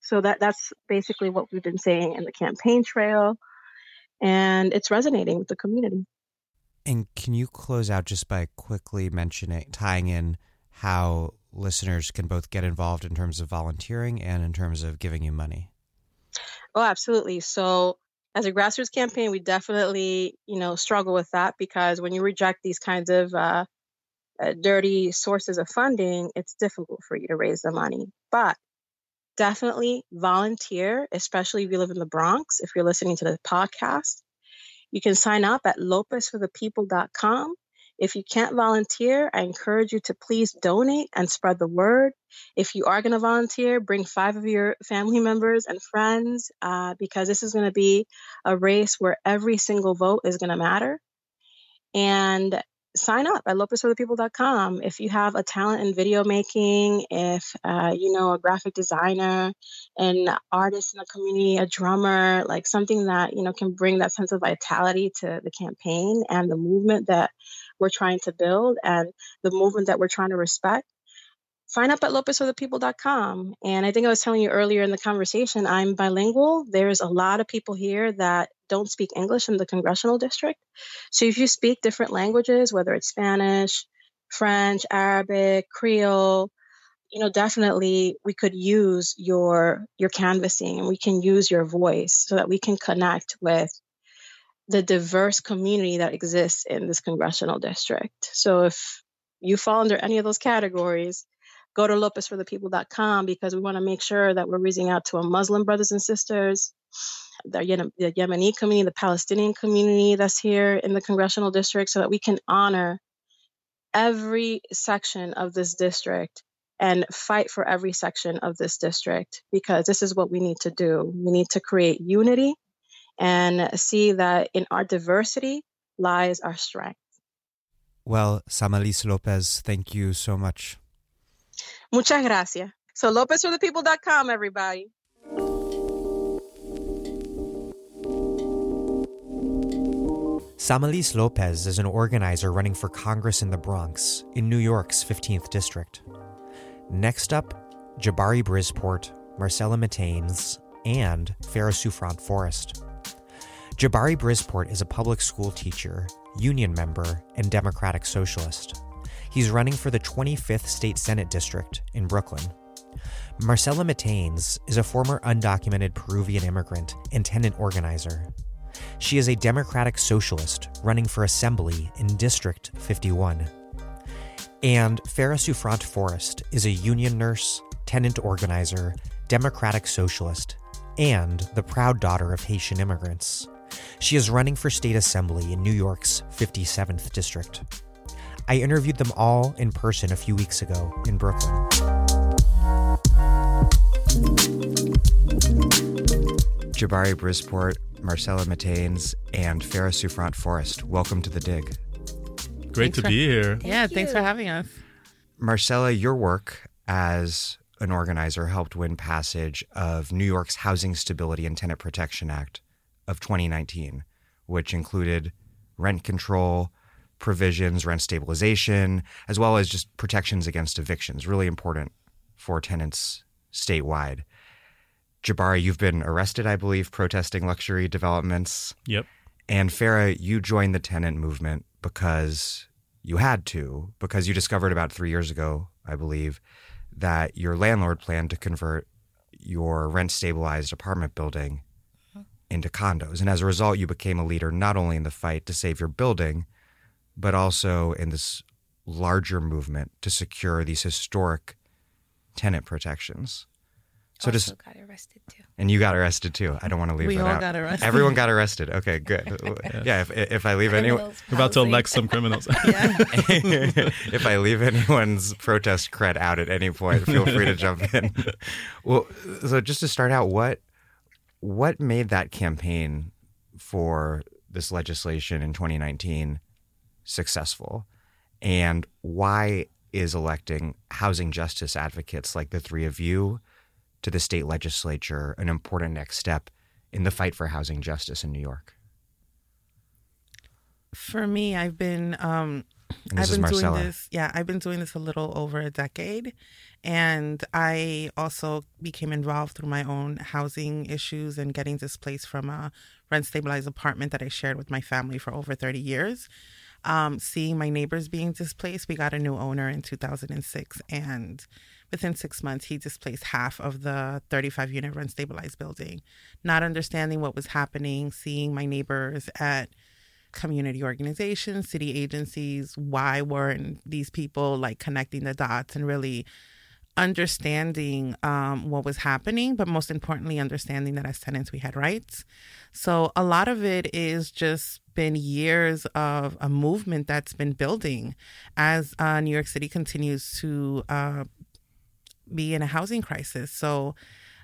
Speaker 2: So that that's basically what we've been saying in the campaign trail and it's resonating with the community.
Speaker 3: And can you close out just by quickly mentioning, tying in how listeners can both get involved in terms of volunteering and in terms of giving you money?
Speaker 2: Oh, absolutely. So, as a grassroots campaign, we definitely, you know, struggle with that because when you reject these kinds of uh, uh, dirty sources of funding, it's difficult for you to raise the money. But definitely volunteer, especially if you live in the Bronx. If you're listening to the podcast, you can sign up at lopezforthepeople.com. If you can't volunteer, I encourage you to please donate and spread the word. If you are going to volunteer, bring five of your family members and friends uh, because this is going to be a race where every single vote is going to matter. And sign up at lopezforthepeople.com if you have a talent in video making if uh, you know a graphic designer an artist in the community a drummer like something that you know can bring that sense of vitality to the campaign and the movement that we're trying to build and the movement that we're trying to respect sign up at lopezforthepeople.com and i think i was telling you earlier in the conversation i'm bilingual. There's a lot of people here that don't speak English in the congressional district. So if you speak different languages, whether it's Spanish, French, Arabic, Creole, you know, definitely we could use your your canvassing and we can use your voice so that we can connect with the diverse community that exists in this congressional district. So if you fall under any of those categories, go to lopezforthepeople.com because we want to make sure that we're reaching out to our Muslim brothers and sisters, the, the Yemeni community, the Palestinian community that's here in the congressional district, so that we can honor every section of this district and fight for every section of this district because this is what we need to do. We need to create unity and see that in our diversity lies our strength.
Speaker 3: Well, Samelys Lopez, thank you so much.
Speaker 2: Muchas gracias. So LopezForThePeople.com, everybody.
Speaker 3: Samelys Lopez is an organizer running for Congress in the Bronx, in New York's 15th District. Next up, Jabari Brisport, Marcela Mitaynes, and Phara Souffrant Forrest. Jabari Brisport is a public school teacher, union member, and Democratic Socialist. He's running for the 25th State Senate District in Brooklyn. Marcela Mitaynes is a former undocumented Peruvian immigrant and tenant organizer. She is a Democratic Socialist running for Assembly in District 51. And Phara Souffrant Forrest is a union nurse, tenant organizer, Democratic Socialist, and the proud daughter of Haitian immigrants. She is running for state assembly in New York's 57th district. I interviewed them all in person a few weeks ago in Brooklyn. Jabari Brisport, Marcela Mitaynes, and Phara Souffrant Forrest. Welcome to the dig.
Speaker 4: Great thanks to for, be here.
Speaker 5: Thank yeah, you. thanks for having us.
Speaker 3: Marcela, your work as an organizer helped win passage of New York's Housing Stability and Tenant Protection Act of 2019, which included rent control provisions, rent stabilization, as well as just protections against evictions, really important for tenants statewide. Jabari, you've been arrested, I believe, protesting luxury developments.
Speaker 4: Yep.
Speaker 3: And Phara, you joined the tenant movement because you had to, because you discovered about three years ago, I believe, that your landlord planned to convert your rent stabilized apartment building uh-huh. into condos. And as a result, you became a leader not only in the fight to save your building, but also in this larger movement to secure these historic tenant protections.
Speaker 5: So also just got arrested too.
Speaker 3: And you got arrested too. I don't want to leave
Speaker 5: we
Speaker 3: that
Speaker 5: all
Speaker 3: out.
Speaker 5: got arrested.
Speaker 3: Everyone got [LAUGHS] arrested. Okay, good. [LAUGHS] yeah. yeah, if, if I leave anyone,
Speaker 4: we're about to elect some criminals. [LAUGHS]
Speaker 3: if I leave anyone's protest cred out at any point, feel free to jump in. well, so just to start out, what what made that campaign for this legislation in 2019 successful, and why is electing housing justice advocates like the three of you? to the state legislature an important next step in the fight for housing justice in New York?
Speaker 5: For me, I've been um,
Speaker 3: I've
Speaker 5: been
Speaker 3: doing
Speaker 5: this. Yeah, I've been doing this a little over a decade, and I also became involved through my own housing issues and getting displaced from a rent stabilized apartment that I shared with my family for over thirty years. Um, seeing my neighbors being displaced, we got a new owner in 2006, and Within six months, he displaced half of the 35 unit rent stabilized building. Not understanding what was happening, seeing my neighbors at community organizations, city agencies, why weren't these people like connecting the dots and really understanding um, what was happening, but most importantly, understanding that as tenants we had rights. So a lot of it is just been years of a movement that's been building as uh, New York City continues to uh, be in a housing crisis. So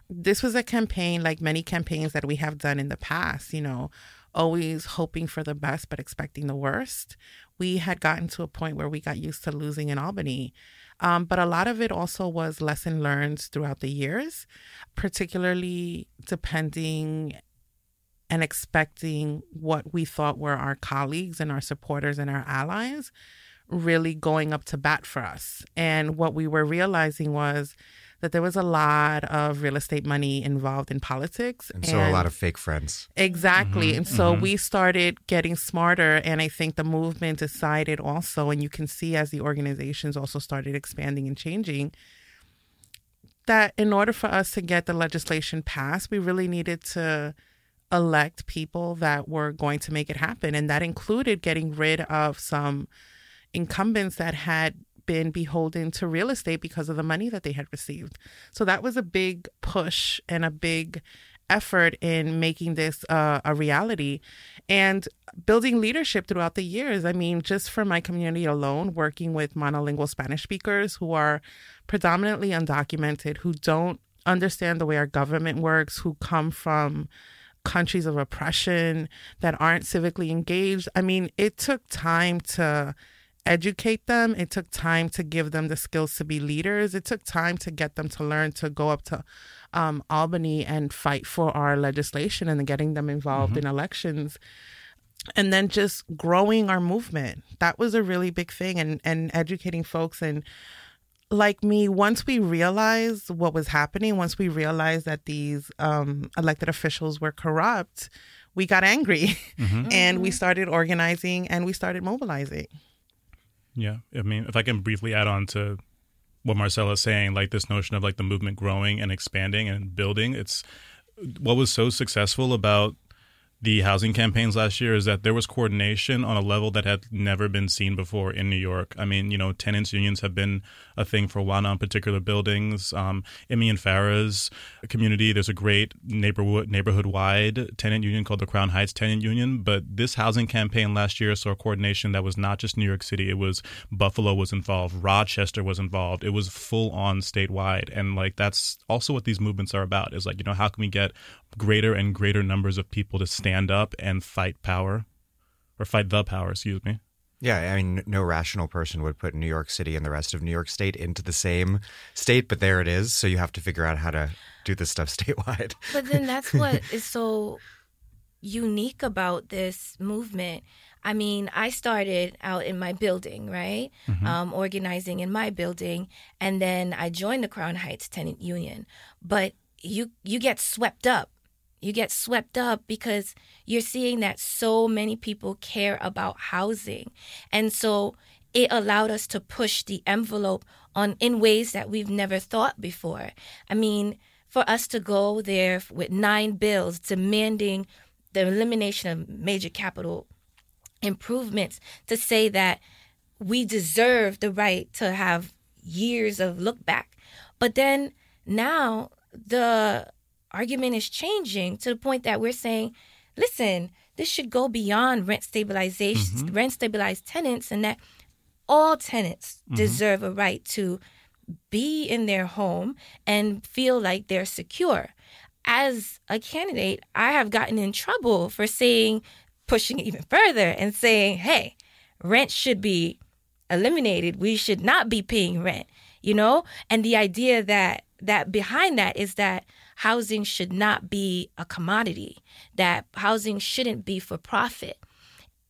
Speaker 5: this was a campaign like many campaigns that we have done in the past, you know, always hoping for the best but expecting the worst. we had gotten to a point where we got used to losing in Albany. Um, but a lot of it also was lesson learned throughout the years, particularly depending and expecting what we thought were our colleagues and our supporters and our allies really going up to bat for us. And what we were realizing was that there was a lot of real estate money involved in politics.
Speaker 3: And so a lot of fake friends.
Speaker 5: Exactly. Mm-hmm. And so mm-hmm. we started getting smarter. And I think the movement decided also, and you can see as the organizations also started expanding and changing, that in order for us to get the legislation passed, we really needed to elect people that were going to make it happen. And that included getting rid of some incumbents that had been beholden to real estate because of the money that they had received. So that was a big push and a big effort in making this uh, a reality and building leadership throughout the years. I mean, just for my community alone, working with monolingual Spanish speakers who are predominantly undocumented, who don't understand the way our government works, who come from countries of oppression that aren't civically engaged. I mean, it took time to educate them. It took time to give them the skills to be leaders. It took time to get them to learn to go up to um, Albany and fight for our legislation and getting them involved mm-hmm. in elections. And then just growing our movement. That was a really big thing and, and educating folks and like me, once we realized what was happening, once we realized that these um, elected officials were corrupt, we got angry [LAUGHS] mm-hmm. and we started organizing and we started mobilizing.
Speaker 4: Yeah. I mean, if I can briefly add on to what Marcela is saying, like this notion of like the movement growing and expanding and building, it's what was so successful about the housing campaigns last year is that there was coordination on a level that had never been seen before in New York. I mean, you know, tenants unions have been a thing for a while now in particular buildings. Um, Emmy and Phara's community, there's a great neighborhood neighborhood wide tenant union called the Crown Heights Tenant Union. But this housing campaign last year saw coordination that was not just New York City. It was Buffalo was involved, Rochester was involved. It was full on statewide, and like that's also what these movements are about. Is like you know how can we get greater and greater numbers of people to stand up and fight power or fight the power, excuse me.
Speaker 3: Yeah, I mean, no rational person would put New York City and the rest of New York State into the same state, but there it is. So you have to figure out how to do this stuff [LAUGHS] statewide.
Speaker 6: But then [LAUGHS] that's what is so unique about this movement. I mean, I started out in my building, right? Mm-hmm. Um, organizing in my building, and then I joined the Crown Heights Tenant Union. But you you get swept up you get swept up because you're seeing that so many people care about housing. And so it allowed us to push the envelope on in ways that we've never thought before. I mean, for us to go there with nine bills demanding the elimination of major capital improvements to say that we deserve the right to have years of look back. But then now the argument is changing to the point that we're saying, listen, this should go beyond rent stabilization, mm-hmm. rent stabilized tenants, and that all tenants mm-hmm. deserve a right to be in their home and feel like they're secure. As a candidate, I have gotten in trouble for saying, pushing it even further and saying, hey, rent should be eliminated. We should not be paying rent, you know? And the idea that that behind that is that housing should not be a commodity, that housing shouldn't be for profit.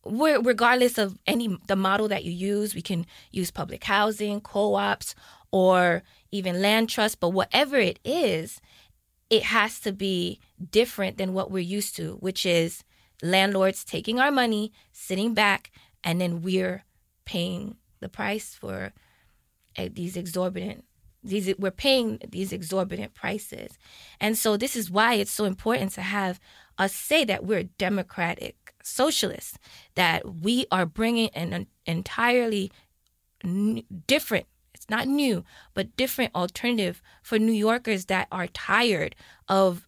Speaker 6: We're, regardless of any the model that you use, we can use public housing, co-ops, or even land trust. But whatever it is, it has to be different than what we're used to, which is landlords taking our money, sitting back, and then we're paying the price for eh, these exorbitant these we're paying these exorbitant prices. And so this is why it's so important to have us say that we're democratic socialists that we are bringing an entirely different it's not new but different alternative for new yorkers that are tired of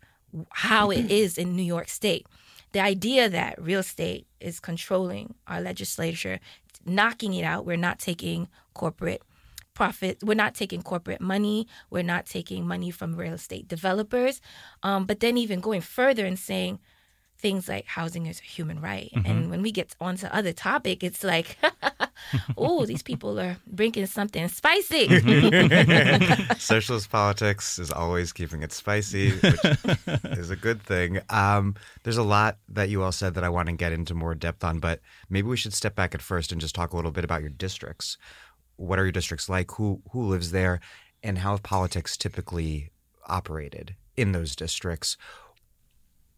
Speaker 6: how it [CLEARS THROAT] is in new york state. The idea that real estate is controlling our legislature knocking it out we're not taking corporate profit. We're not taking corporate money. We're not taking money from real estate developers. Um, but then even going further and saying things like housing is a human right. Mm-hmm. And when we get onto other topic, it's like, [LAUGHS] oh, these people are bringing something spicy. [LAUGHS] [LAUGHS]
Speaker 3: Socialist politics is always keeping it spicy, which is a good thing. Um, there's a lot that you all said that I want to get into more depth on, but maybe we should step back at first and just talk a little bit about your districts. What are your districts like? Who who lives there? And how have politics typically operated in those districts?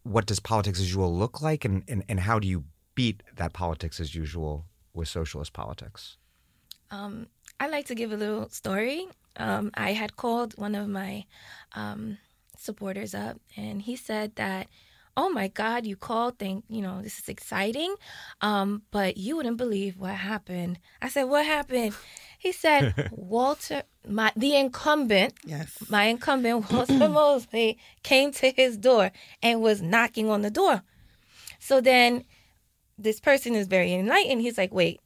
Speaker 3: what does politics as usual look like and, and, and how do you beat that politics as usual with socialist politics?
Speaker 6: Um, I like to give a little story. Um, I had called one of my um, supporters up, and he said that, "Oh my God, you called! Think you know this is exciting, um, but you wouldn't believe what happened." I said, "What happened?" He said, [LAUGHS] "Walter my the incumbent,
Speaker 5: yes,
Speaker 6: my incumbent [CLEARS THROAT] Walter Mosley came to his door and was knocking on the door. So then this person is very enlightened. He's like, wait,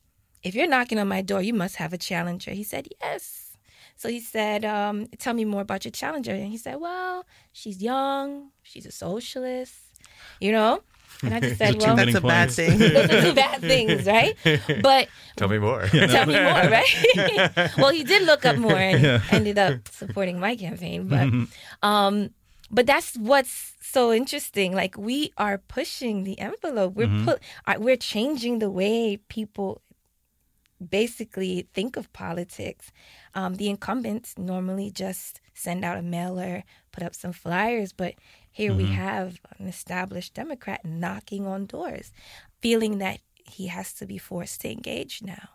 Speaker 6: if you're knocking on my door, you must have a challenger. He said, yes. So he said, um, tell me more about your challenger. And he said, well, she's young, she's a socialist, you know. And I just said, well,
Speaker 5: that's a bad thing. [LAUGHS]
Speaker 6: Those are two bad things, right? [LAUGHS] But
Speaker 3: tell me more. [LAUGHS]
Speaker 6: tell me more, right? well, he did look up more and yeah. ended up supporting my campaign. But, mm-hmm. um, but that's what's so interesting. Like we are pushing the envelope. We're mm-hmm. put. Uh, we're changing the way people basically think of politics. Um, the incumbents normally just send out a mailer, put up some flyers, but here mm-hmm. we have an established Democrat knocking on doors, feeling that he has to be forced to engage now.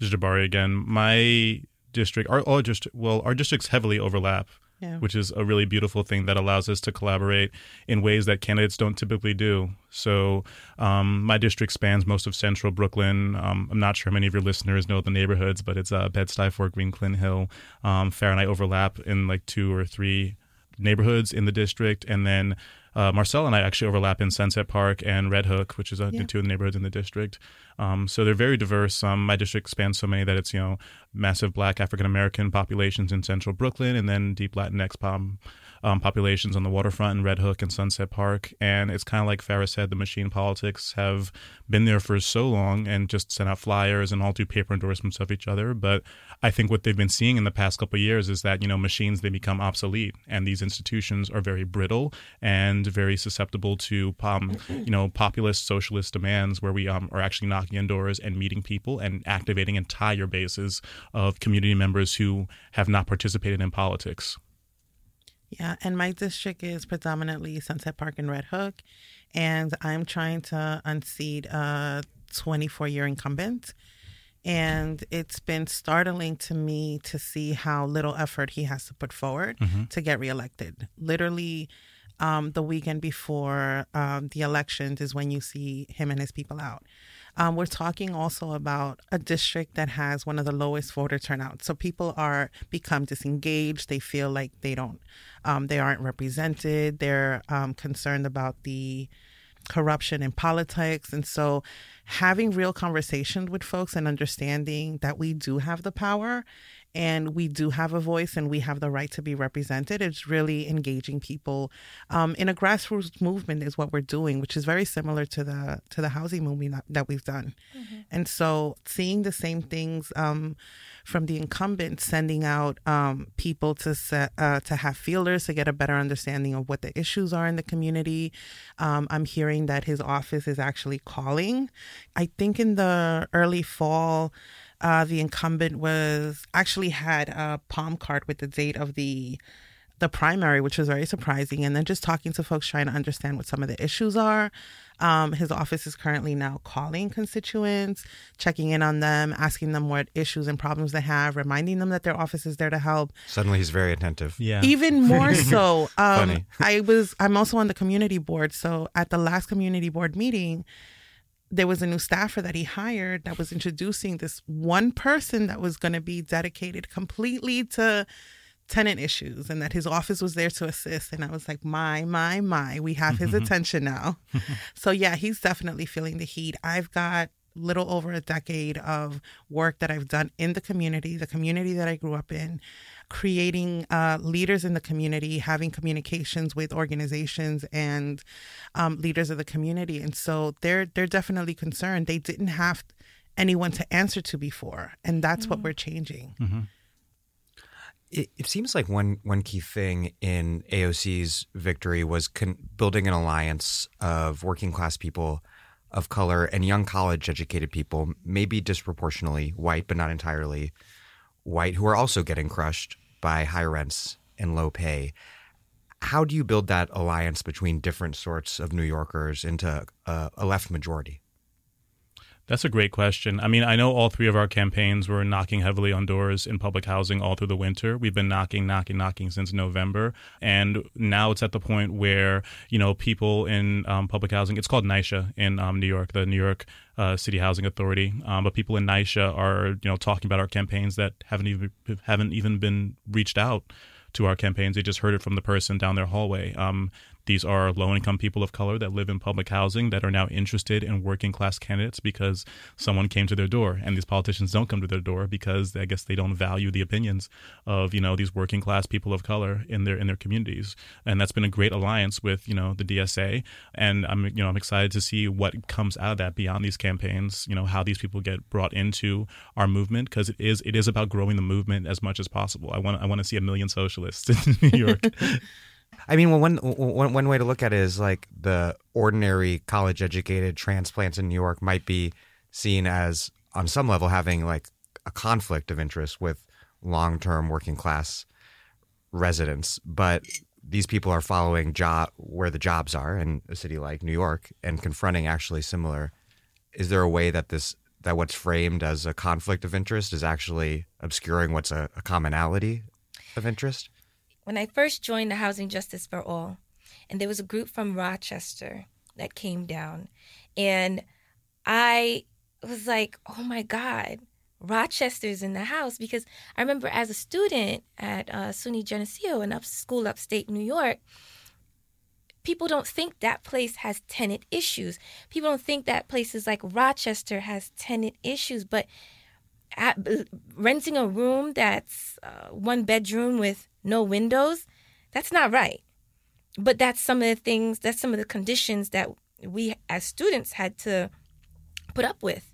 Speaker 4: Jabari again. My district, our all district, well, our districts heavily overlap. Yeah. Which is a really beautiful thing that allows us to collaborate in ways that candidates don't typically do. So, um, my district spans most of central Brooklyn. Um, I'm not sure how many of your listeners know the neighborhoods, but it's uh, Bed Stuy, Fort Greene, Clinton Hill. Um, Phara and I overlap in like two or three neighborhoods in the district, and then uh, Marcel and I actually overlap in Sunset Park and Red Hook, which is uh, yeah. two of the neighborhoods in the district. Um, so they're very diverse. Um, my district spans so many that it's you know massive Black African American populations in Central Brooklyn, and then deep Latinx pop, um, populations on the waterfront in Red Hook and Sunset Park. And it's kind of like Phara said, the machine politics have been there for so long and just sent out flyers and all do paper endorsements of each other. But I think what they've been seeing in the past couple years is that, you know, machines, they become obsolete and these institutions are very brittle and very susceptible to, um, you know, populist socialist demands where we um, are actually knocking on doors and meeting people and activating entire bases of community members who have not participated in politics.
Speaker 5: Yeah, and my district is predominantly Sunset Park and Red Hook, and I'm trying to unseat a 24 year incumbent. And it's been startling to me to see how little effort he has to put forward mm-hmm. to get reelected. Literally, um, the weekend before um, the elections is when you see him and his people out. Um, we're talking also about a district that has one of the lowest voter turnout. So people are become disengaged. They feel like they don't, um, they aren't represented. They're um, concerned about the corruption in politics, and so having real conversations with folks and understanding that we do have the power and we do have a voice and we have the right to be represented. It's really engaging people um, in a grassroots movement is what we're doing, which is very similar to the to the housing movement that we've done. Mm-hmm. And so seeing the same things um, from the incumbent, sending out um, people to set, uh, to have feelers to get a better understanding of what the issues are in the community. Um, I'm hearing that his office is actually calling. I think in the early fall uh, the incumbent was actually had a palm card with the date of the the primary, which was very surprising. And then just talking to folks trying to understand what some of the issues are. Um, his office is currently now calling constituents, checking in on them, asking them what issues and problems they have, reminding them that their office is there to help.
Speaker 3: Suddenly, he's very attentive.
Speaker 4: Yeah.
Speaker 5: Even more [LAUGHS] so. Um, Funny. I was. I'm also on the community board. So at the last community board meeting, there was a new staffer that he hired that was introducing this one person that was going to be dedicated completely to tenant issues and that his office was there to assist. And i was like my my my we have his mm-hmm. attention now. [LAUGHS] So yeah he's definitely feeling the heat. I've got little over a decade of work that I've done in the community, the community that I grew up in, creating uh, leaders in the community, having communications with organizations and um, leaders of the community. And so they're they're definitely concerned. They didn't have anyone to answer to before, and that's mm-hmm. what we're changing. Mm-hmm.
Speaker 3: It, it, seems like one one key thing in AOC's victory was con- building an alliance of working class people of color and young college educated people, maybe disproportionately white, but not entirely white, who are also getting crushed by high rents and low pay. How do you build that alliance between different sorts of New Yorkers into a, a left majority?
Speaker 4: That's a great question. I mean, I know all three of our campaigns were knocking heavily on doors in public housing all through the winter. We've been knocking, knocking, knocking since November. And now it's at the point where, you know, people in um, public housing, it's called NYCHA in um, New York, the New York uh, City Housing Authority. Um, but people in NYCHA are, you know, talking about our campaigns that haven't even haven't even been reached out to our campaigns. They just heard it from the person down their hallway. Um, these are low income people of color that live in public housing that are now interested in working class candidates because someone came to their door. And these politicians don't come to their door because I guess they don't value the opinions of, you know, these working class people of color in their in their communities. And that's been a great alliance with, you know, the DSA. And I'm you know, I'm excited to see what comes out of that beyond these campaigns, you know, how these people get brought into our movement because it is it is about growing the movement as much as possible. I want I want to see a million socialists in [LAUGHS] New York. [LAUGHS]
Speaker 3: I mean, well, one, one, one way to look at it is like the ordinary college educated transplants in New York might be seen as, on some level, having like a conflict of interest with long term working class residents. But these people are following job where the jobs are in a city like New York and confronting actually similar. Is there a way that this that what's framed as a conflict of interest is actually obscuring what's a, a commonality of interest?
Speaker 6: When I first joined the Housing Justice for All, and there was a group from Rochester that came down, and I was like, oh my God, Rochester's in the house. Because I remember as a student at uh, SUNY Geneseo, an up school upstate New York, people don't think that place has tenant issues. People don't think that places like Rochester has tenant issues, but at, renting a room that's uh, one bedroom with no windows, that's not right. But that's some of the things, that's some of the conditions that we as students had to put up with.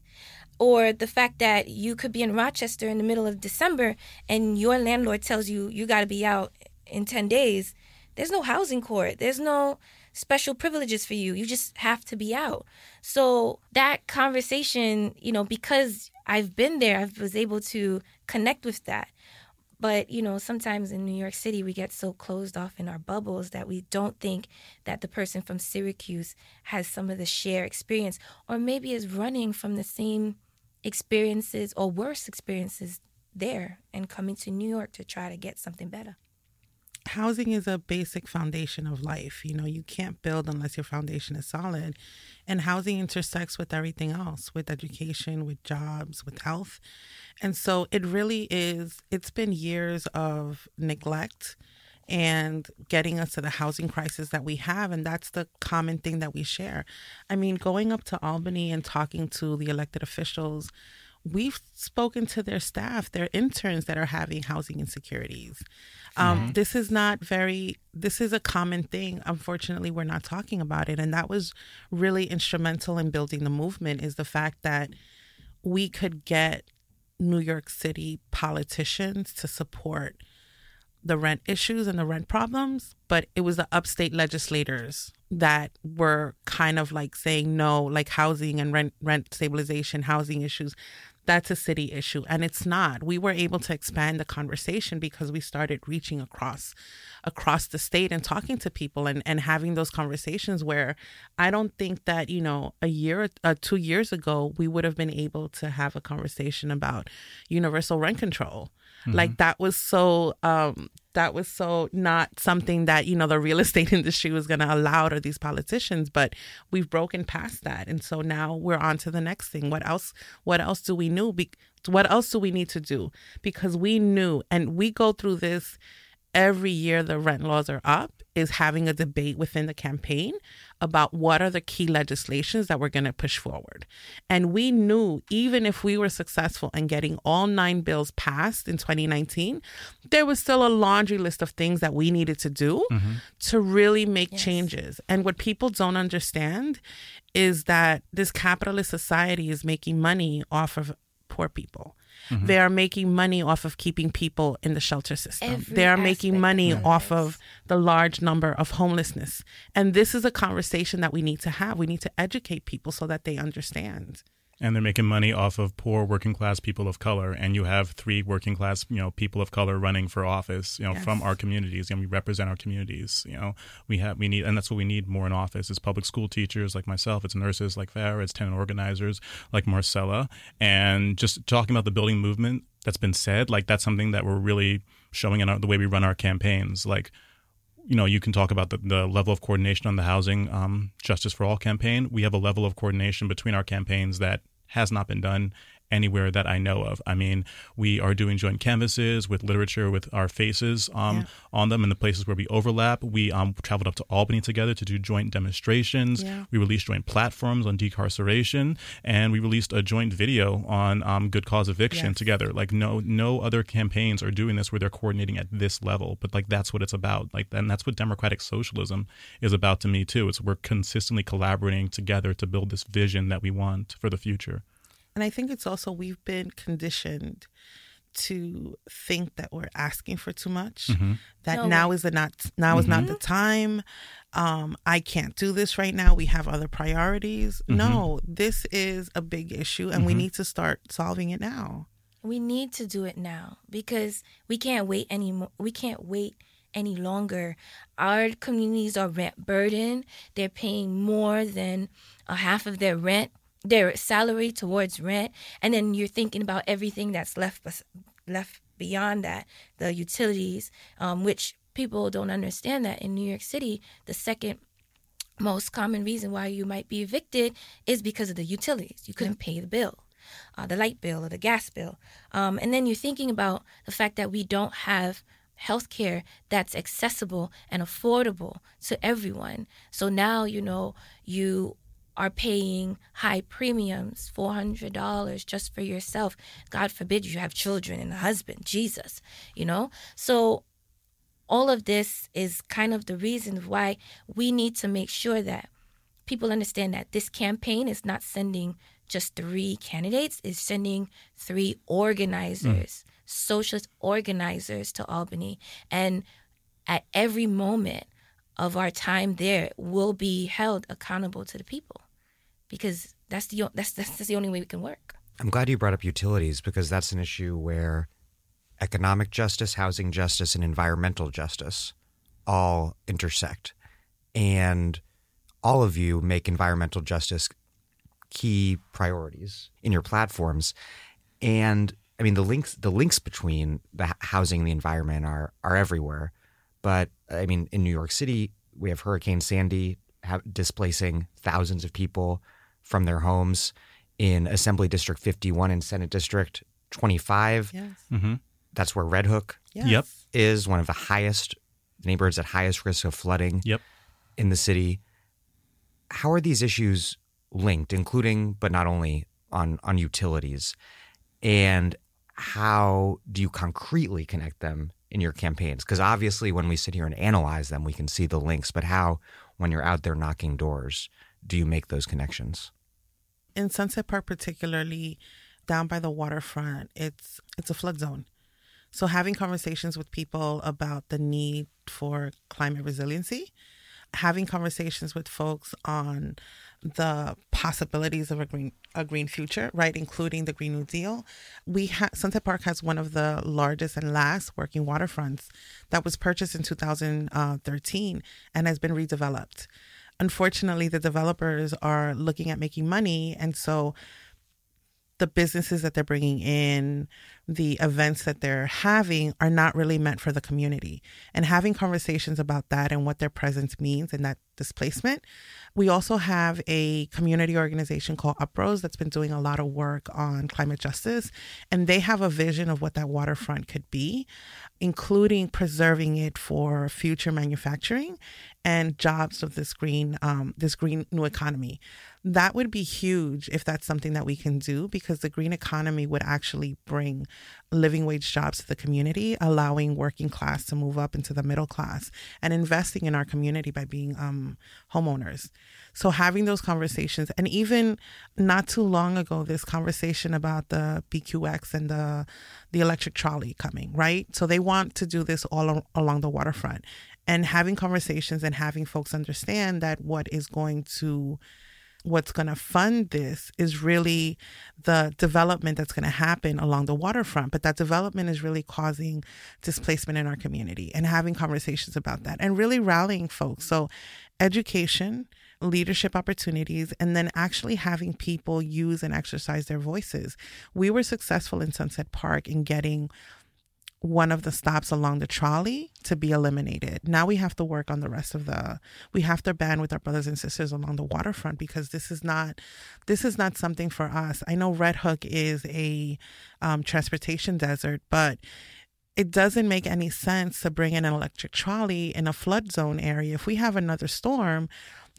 Speaker 6: Or the fact that you could be in Rochester in the middle of December and your landlord tells you you got to be out in 10 days. There's no housing court. There's no special privileges for you. You just have to be out. So that conversation, you know, because I've been there, I was able to connect with that. But, you know, sometimes in New York City, we get so closed off in our bubbles that we don't think that the person from Syracuse has some of the shared experience or maybe is running from the same experiences or worse experiences there and coming to New York to try to get something better
Speaker 5: housing is a basic foundation of life. You know, you can't build unless your foundation is solid. And housing intersects with everything else, with education, with jobs, with health. And so it really is, it's been years of neglect and getting us to the housing crisis that we have. And that's the common thing that we share. I mean, going up to Albany and talking to the elected officials, we've spoken to their staff, their interns that are having housing insecurities. Um, mm-hmm. This is not very, this is a common thing. Unfortunately, we're not talking about it. And that was really instrumental in building the movement is the fact that we could get New York City politicians to support the rent issues and the rent problems, but it was the upstate legislators that were kind of like saying no, like housing and rent rent stabilization, housing issues that's a city issue and it's not. We were able to expand the conversation because we started reaching across across the state and talking to people and, and having those conversations where i don't think that you know a year uh, two years ago we would have been able to have a conversation about universal rent control Mm-hmm. Like that was so um that was so not something that you know the real [LAUGHS] estate industry was going to allow to these politicians but we've broken past that. And so now we're on to the next thing. What else what else do we know Be- what else do we need to do? Because we knew and we go through this every year the rent laws are up is having a debate within the campaign about what are the key legislations that we're going to push forward. And we knew even if we were successful in getting all nine bills passed in 2019, there was still a laundry list of things that we needed to do mm-hmm. to really make yes. changes. And what people don't understand is that this capitalist society is making money off of poor people. Mm-hmm. They are making money off of keeping people in the shelter system. Every they are making money of off of the large number of homelessness. And this is a conversation that we need to have. We need to educate people so that they understand
Speaker 4: and they're making money off of poor working class people of color and you have three working class you know people of color running for office you know yes. from our communities and we represent our communities you know we have we need and that's what we need more in office is public school teachers like myself it's nurses like Phara it's tenant organizers like Marcela and just talking about the building movement that's been said like that's something that we're really showing in our, the way we run our campaigns like you know, you can talk about the, the level of coordination on the housing um, justice for all campaign. We have a level of coordination between our campaigns that has not been done anywhere that I know of. I mean, we are doing joint canvases with literature with our faces um, yeah. on them in the places where we overlap. We um, traveled up to Albany together to do joint demonstrations. Yeah. We released joint platforms on decarceration, and we released a joint video on um, good cause eviction yes. together. Like no no other campaigns are doing this where they're coordinating at this level. But like that's what it's about. Like and that's what democratic socialism is about to me too. It's we're consistently collaborating together to build this vision that we want for the future.
Speaker 5: And I think it's also we've been conditioned to think that we're asking for too much. Mm-hmm. That no. now is the not now mm-hmm. is not the mm-hmm. time. Um, I can't do this right now. We have other priorities. Mm-hmm. No, this is a big issue, and we mm-hmm. need to start solving it now.
Speaker 6: We need to do it now because we can't wait anymore. We can't wait any longer. Our communities are rent burdened. They're paying more than a half of their rent their salary towards rent and then you're thinking about everything that's left left beyond that the utilities um, which people don't understand that in new york city the second most common reason why you might be evicted is because of the utilities. You couldn't pay the bill uh, the light bill or the gas bill. Um, and then you're thinking about the fact that we don't have healthcare that's accessible and affordable to everyone. So now you know you are paying high premiums, $400 just for yourself. God forbid you have children and a husband, Jesus, you know? So, all of this is kind of the reason why we need to make sure that people understand that this campaign is not sending just three candidates, it's sending three organizers, mm. socialist organizers to Albany. And at every moment, of our time there will be held accountable to the people because that's the that's, that's that's the only way we can work.
Speaker 3: I'm glad you brought up utilities because that's an issue where economic justice, housing justice, and environmental justice all intersect. And all of you make environmental justice key priorities in your platforms. And I mean the links the links between the housing and the environment are are everywhere. But I mean in New York City, we have Hurricane Sandy displacing thousands of people from their homes in Assembly District 51 and Senate District 25. Yes. Mm-hmm. That's where Red Hook
Speaker 4: yes. yep.
Speaker 3: is one of the highest neighborhoods at highest risk of flooding
Speaker 4: yep.
Speaker 3: in the city. How are these issues linked, including but not only on on utilities? And how do you concretely connect them in your campaigns? Because obviously, when we sit here and analyze them, we can see the links. But how, when you're out there knocking doors, do you make those connections?
Speaker 5: In Sunset Park, particularly down by the waterfront, it's it's a flood zone. So having conversations with people about the need for climate resiliency, having conversations with folks on the possibilities of a green a green future, right, including the Green New Deal. We ha- Sunset Park has one of the largest and last working waterfronts that was purchased in 2013 and has been redeveloped unfortunately, the developers are looking at making money. And so the businesses that they're bringing in, the events that they're having are not really meant for the community. And having conversations about that and what their presence means and that displacement. We also have a community organization called Uprose that's been doing a lot of work on climate justice. And they have a vision of what that waterfront could be, including preserving it for future manufacturing and jobs of this green um, this green new economy that would be huge if that's something that we can do because the green economy would actually bring living wage jobs to the community, allowing working class to move up into the middle class and investing in our community by being um, homeowners. So having those conversations, and even not too long ago, this conversation about the BQX and the the electric trolley coming, right? So they want to do this all along the waterfront, and having conversations and having folks understand that what is going to what's going to fund this is really the development that's going to happen along the waterfront. But that development is really causing displacement in our community and having conversations about that and really rallying folks. So, education, leadership opportunities, and then actually having people use and exercise their voices. We were successful in Sunset Park in getting one of the stops along the trolley to be eliminated. Now we have to work on the rest of the we have to band with our brothers and sisters along the waterfront because this is not this is not something for us. I know Red Hook is a um, transportation desert, but it doesn't make any sense to bring in an electric trolley in a flood zone area. If we have another storm,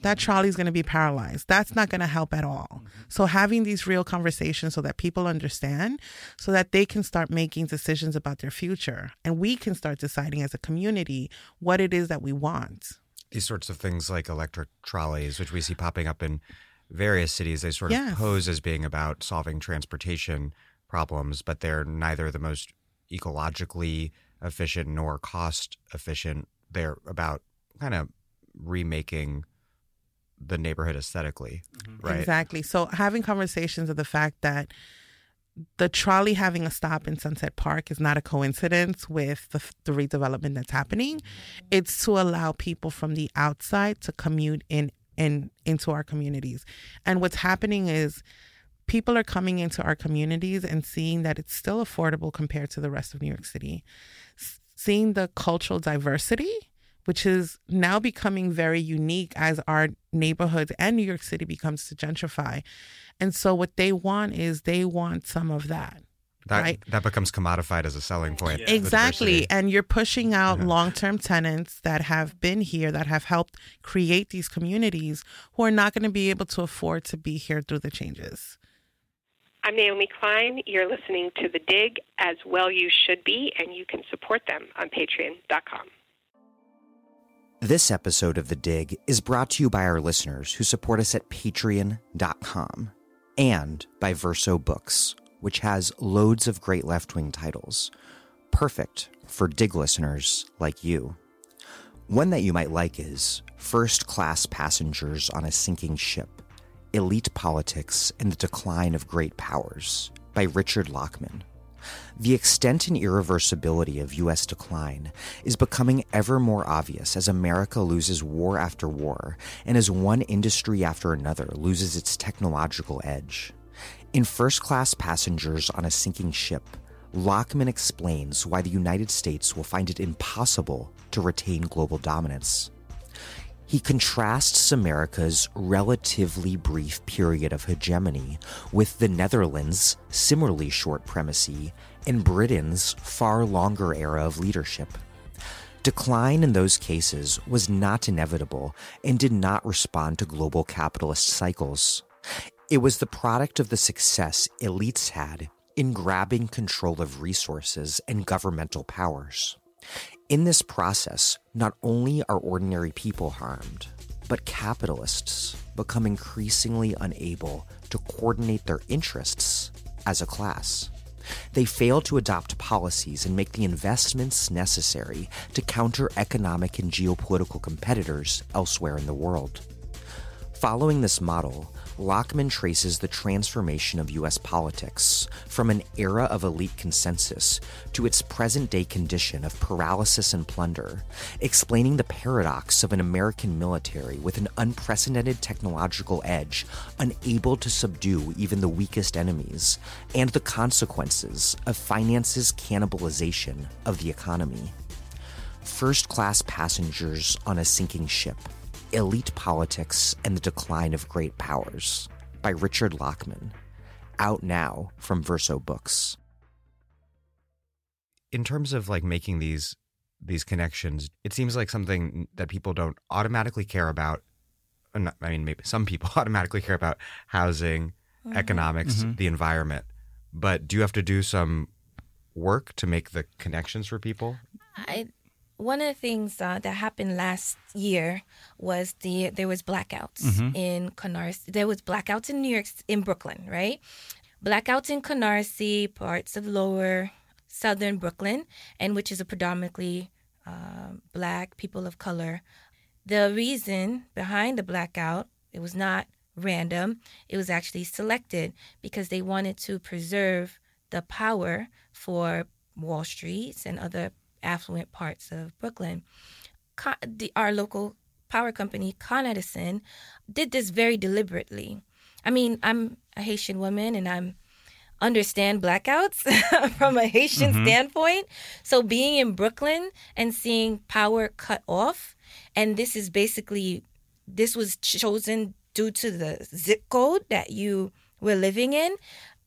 Speaker 5: that trolley's going to be paralyzed. That's not going to help at all. Mm-hmm. So having these real conversations so that people understand, so that they can start making decisions about their future and we can start deciding as a community what it is that we want.
Speaker 1: These sorts of things like electric trolleys, which we see popping up in various cities, they sort of yes. pose as being about solving transportation problems, but they're neither the most ecologically efficient nor cost efficient. They're about kind of remaking the neighborhood aesthetically, mm-hmm. right?
Speaker 5: Exactly. So having conversations of the fact that the trolley having a stop in Sunset Park is not a coincidence with the, the redevelopment that's happening. Mm-hmm. It's to allow people from the outside to commute in in into our communities. And what's happening is people are coming into our communities and seeing that it's still affordable compared to the rest of New York City. seeing the cultural diversity which is now becoming very unique as our neighborhoods and New York City becomes to gentrify. And so what they want is they want some of that.
Speaker 1: That,
Speaker 5: right?
Speaker 1: that becomes commodified as a selling point.
Speaker 5: Yeah. Exactly. And you're pushing out yeah. long term tenants that have been here, that have helped create these communities, who are not going to be able to afford to be here through the changes.
Speaker 7: I'm Naomi Klein. You're listening to The Dig, as well you should be, and you can support them on patreon.com.
Speaker 1: This episode of The Dig is brought to you by our listeners who support us at patreon.com and by Verso Books, which has loads of great left wing titles, perfect for Dig listeners like you. One that you might like is First Class Passengers on a Sinking Ship Elite Politics and the Decline of Great Powers by Richard Lachmann. The extent and irreversibility of U.S. decline is becoming ever more obvious as America loses war after war and as one industry after another loses its technological edge. In First Class Passengers on a Sinking Ship, Lachmann explains why the United States will find it impossible to retain global dominance. He contrasts America's relatively brief period of hegemony with the Netherlands' similarly short primacy and Britain's far longer era of leadership. Decline in those cases was not inevitable and did not respond to global capitalist cycles. It was the product of the success elites had in grabbing control of resources and governmental powers. In this process, not only are ordinary people harmed, but capitalists become increasingly unable to coordinate their interests as a class. They fail to adopt policies and make the investments necessary to counter economic and geopolitical competitors elsewhere in the world. Following this model,
Speaker 3: Lachmann traces the transformation of U.S. politics from an era of elite consensus to its present day condition of paralysis and plunder, explaining the paradox of an American military with an unprecedented technological edge, unable to subdue even the weakest enemies, and the consequences of finance's cannibalization of the economy. First class passengers on a sinking ship Elite Politics and the Decline of Great Powers by Richard Lachmann, out now from Verso Books. In terms of like making these these connections, it seems like something that people don't automatically care about. I mean, maybe some people [LAUGHS] automatically care about housing, mm-hmm. economics, mm-hmm. the environment. But do you have to do some work to make the connections for people?
Speaker 6: I one of the things uh, that happened last year was the there was blackouts mm-hmm. in Canarsie. There was blackouts in New York, in Brooklyn, right? Blackouts in Canarsie, parts of lower southern Brooklyn, and which is a predominantly uh, black people of color. The reason behind the blackout, it was not random. It was actually selected because they wanted to preserve the power for Wall Street and other affluent parts of Brooklyn. Con- the, our local power company, Con Edison, did this very deliberately. I mean, I'm a Haitian woman and I'm understand blackouts [LAUGHS] from a Haitian mm-hmm. standpoint. So being in Brooklyn and seeing power cut off, and this is basically this was chosen due to the zip code that you were living in.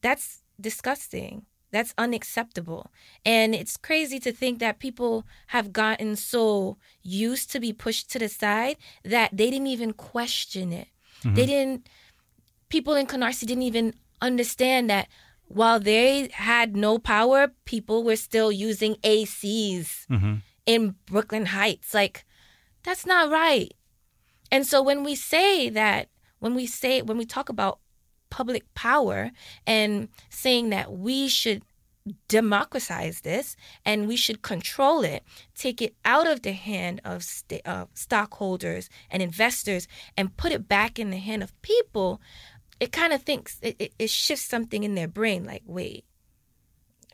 Speaker 6: That's disgusting. That's unacceptable. And it's crazy to think that people have gotten so used to be pushed to the side that they didn't even question it. Mm-hmm. They didn't, people in Canarsie didn't even understand that while they had no power, people were still using ACs mm-hmm. in Brooklyn Heights. Like, that's not right. And so when we say that, when we say, when we talk about public power and saying that we should democratize this and we should control it, take it out of the hand of st- uh, stockholders and investors and put it back in the hand of people, it kind of thinks it, it, it shifts something in their brain like, wait,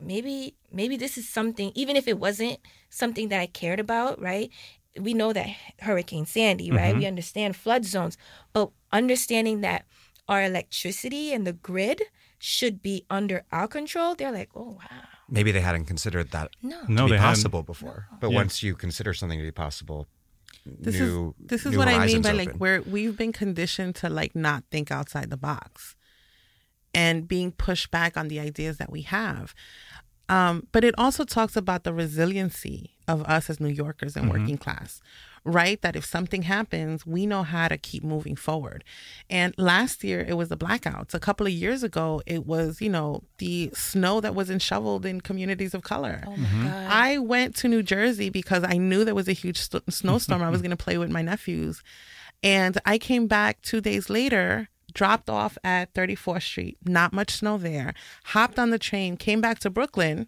Speaker 6: maybe maybe this is something even if it wasn't something that I cared about, right? We know that Hurricane Sandy, right? Mm-hmm. We understand flood zones, but understanding that our electricity and the grid should be under our control, they're like, oh wow.
Speaker 3: Maybe they hadn't considered that no. to no, be possible hadn't. before. No. But yeah. once you consider something to be possible,
Speaker 5: this
Speaker 3: new,
Speaker 5: is this is what I mean by open. like where we've been conditioned to like not think outside the box and being pushed back on the ideas that we have. Um, but it also talks about the resiliency of us as New Yorkers and mm-hmm. working class right? That if something happens, we know how to keep moving forward. And last year it was the blackouts. A couple of years ago, it was, you know, the snow that wasn't shoveled in communities of color. Oh mm-hmm. I went to New Jersey because I knew there was a huge st- snowstorm. I was going to play with my nephews. And I came back two days later dropped off at 34th Street, not much snow there, hopped on the train, came back to Brooklyn,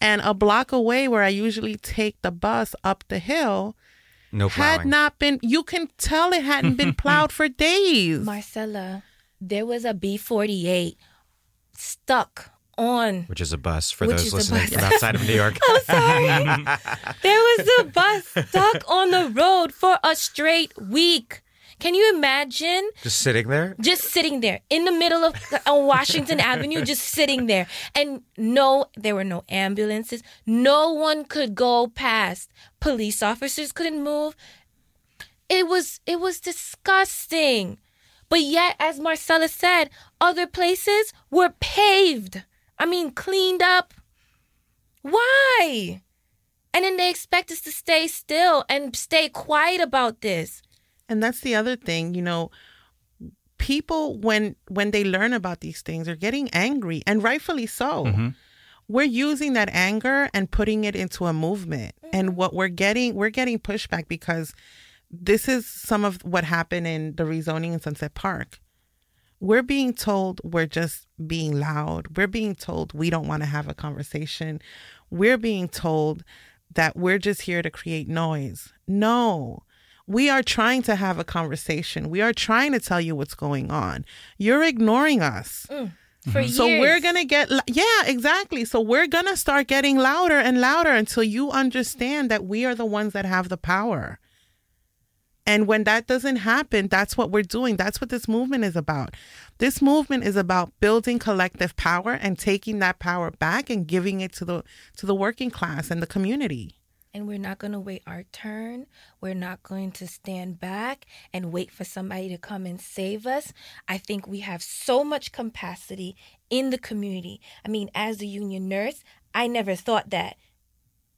Speaker 5: and a block away where I usually take the bus up the hill,
Speaker 3: no
Speaker 5: plowing. Had not been, you can tell it hadn't been [LAUGHS] plowed for days.
Speaker 6: Marcela, there was a B 48 stuck on.
Speaker 3: Which is a bus for those listening from outside of New York. [LAUGHS]
Speaker 6: I'm sorry. [LAUGHS] there was a bus stuck on the road for a straight week. Can you imagine?
Speaker 3: Just sitting there?
Speaker 6: Just sitting there in the middle of on Washington Avenue, just sitting there. And no, there were no ambulances. No one could go past. Police officers couldn't move. It was it was disgusting. But yet, as Marcela said, other places were paved. I mean, cleaned up. Why? And then they expect us to stay still and stay quiet about this.
Speaker 5: And that's the other thing, you know, people when when they learn about these things are getting angry and rightfully so. Mm-hmm. We're using that anger and putting it into a movement. And what we're getting we're getting pushback because this is some of what happened in the rezoning in Sunset Park. We're being told we're just being loud. We're being told we don't want to have a conversation. We're being told that we're just here to create noise. No, We are trying to have a conversation. We are trying to tell you what's going on. You're ignoring us.
Speaker 6: Mm, for years.
Speaker 5: So we're going to get, yeah, exactly. So we're going to start getting louder and louder until you understand that we are the ones that have the power. And when that doesn't happen, that's what we're doing. That's what this movement is about. This movement is about building collective power and taking that power back and giving it to the to the working class and the community.
Speaker 6: And we're not going to wait our turn. We're not going to stand back and wait for somebody to come and save us. I think we have so much capacity in the community. I mean, as a union nurse, I never thought that.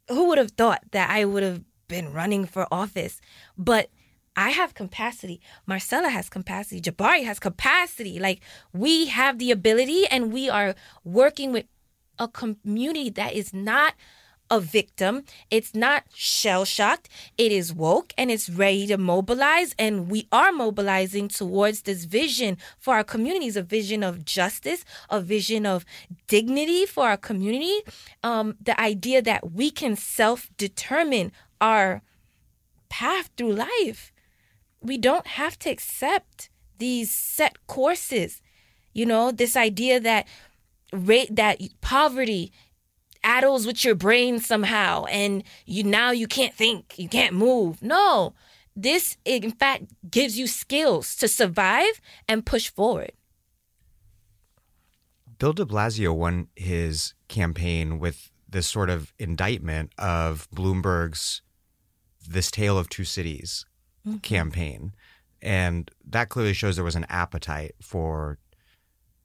Speaker 6: Who would have thought that I would have been running for office? But I have capacity. Marcela has capacity. Jabari has capacity. Like we have the ability and we are working with a community that is not a victim. It's not shell shocked. It is woke and it's ready to mobilize. And we are mobilizing towards this vision for our communities a vision of justice, a vision of dignity for our community. Um, the idea that we can self determine our path through life we don't have to accept these set courses. You know, this idea that rate that poverty addles with your brain somehow and you now you can't think, you can't move. No. This in fact gives you skills to survive and push forward.
Speaker 3: Bill de Blasio won his campaign with this sort of indictment of Bloomberg's This Tale of Two Cities mm-hmm. campaign. And that clearly shows there was an appetite for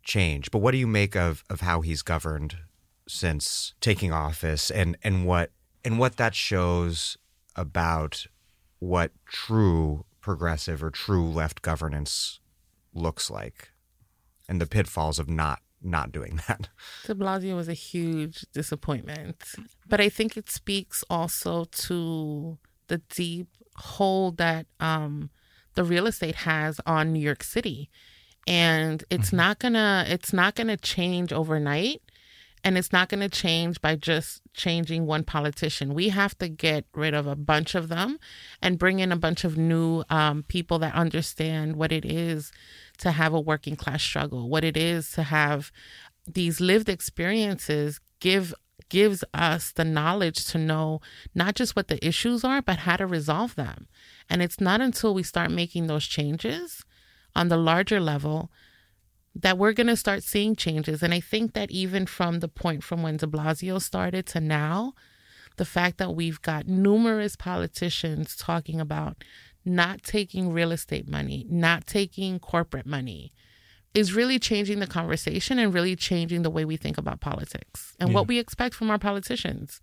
Speaker 3: change. But what do you make of, of how he's governed since taking office and, and what and what that shows about what true progressive or true left governance looks like and the pitfalls of not not doing [LAUGHS] that.
Speaker 5: De Blasio was a huge disappointment. But I think it speaks also to the deep hold that um, the real estate has on New York City. And it's mm-hmm. not gonna it's not gonna change overnight and it's not going to change by just changing one politician. We have to get rid of a bunch of them and bring in a bunch of new um, people that understand what it is to have a working class struggle, what it is to have these lived experiences give gives us the knowledge to know not just what the issues are, but how to resolve them. And it's not until we start making those changes on the larger level that we're going to start seeing changes. And I think that even from the point from when de Blasio started to now, the fact that we've got numerous politicians talking about not taking real estate money, not taking corporate money, is really changing the conversation and really changing the way we think about politics and yeah. what we expect from our politicians.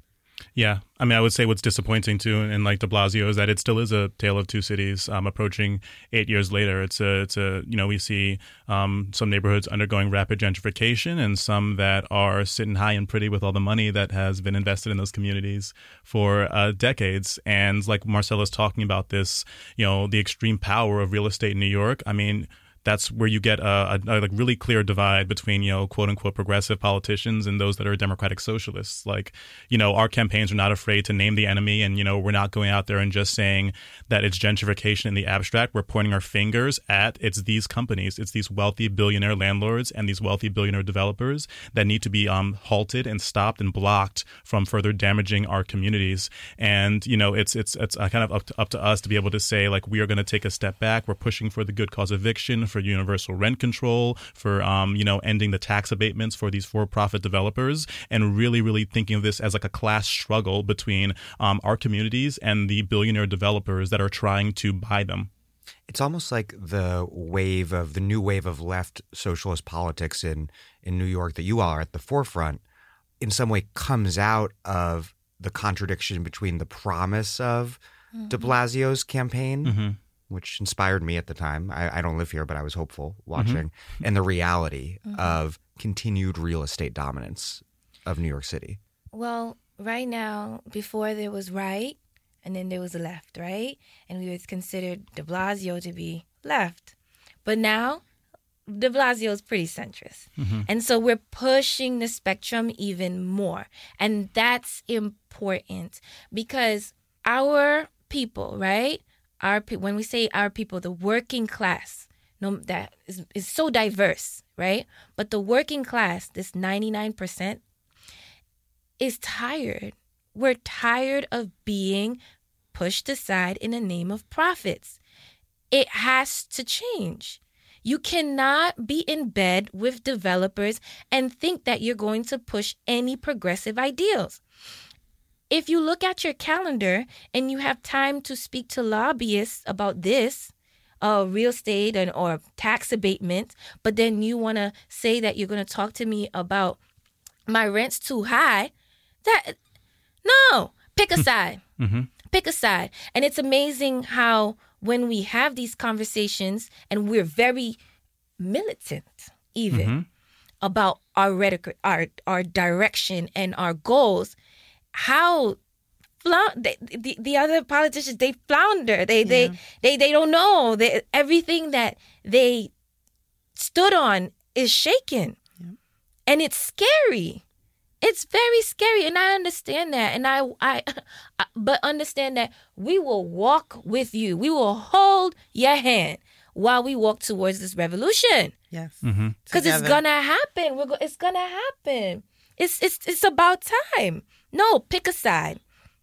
Speaker 4: Yeah, I mean, I would say what's disappointing too, and like De Blasio, is that it still is a tale of two cities. Um, approaching eight years later, it's a, it's a, you know, we see um, some neighborhoods undergoing rapid gentrification, and some that are sitting high and pretty with all the money that has been invested in those communities for uh, decades. And like Marcela's talking about this, you know, the extreme power of real estate in New York. I mean, that's where you get a, a, a, like really clear divide between you know quote unquote progressive politicians and those that are democratic socialists. Like you know our campaigns are not afraid to name the enemy and you know we're not going out there and just saying that it's gentrification in the abstract. We're pointing our fingers at it's these companies it's these wealthy billionaire landlords and these wealthy billionaire developers that need to be um, halted and stopped and blocked from further damaging our communities. And you know it's it's it's uh, kind of up to, up to us to be able to say like we are going to take a step back. We're pushing for the good cause eviction for universal rent control, for um, you know ending the tax abatements for these for-profit developers, and really, really thinking of this as like a class struggle between um, our communities and the billionaire developers that are trying to buy them.
Speaker 3: It's almost like the wave of the new wave of left socialist politics in in New York that you all are at the forefront. In some way, comes out of the contradiction between the promise of mm-hmm. De Blasio's campaign mm-hmm which inspired me at the time. I, I don't live here, but I was hopeful watching, mm-hmm. and the reality mm-hmm. of continued real estate dominance of New York City.
Speaker 6: Well, right now, before there was right, and then there was left, right? And we was considered de Blasio to be left. But now, de Blasio is pretty centrist. Mm-hmm. And so we're pushing the spectrum even more. And that's important because our people, right? Our when we say our people, the working class, no, that is, is so diverse, right? But the working class, this 99%, is tired. We're tired of being pushed aside in the name of profits. It has to change. You cannot be in bed with developers and think that you're going to push any progressive ideals. If you look at your calendar and you have time to speak to lobbyists about this, uh, real estate and or tax abatement, but then you want to say that you're going to talk to me about my rent's too high, that no, pick a hmm. side. Mm-hmm. Pick a side. And it's amazing how when we have these conversations and we're very militant even mm-hmm. about our rhetoric, our our direction and our goals, how floun- they, the, the other politicians they flounder. They they they they don't know. They, everything that they stood on is shaken. And it's scary. It's very scary and i understand that and I, [LAUGHS] I but understand that we will walk with you. We will hold your hand while we walk towards this revolution.
Speaker 5: Yes. Mm-hmm.
Speaker 6: because it's gonna happen. We're go- it's gonna happen. It's it's it's about time. No, pick a side.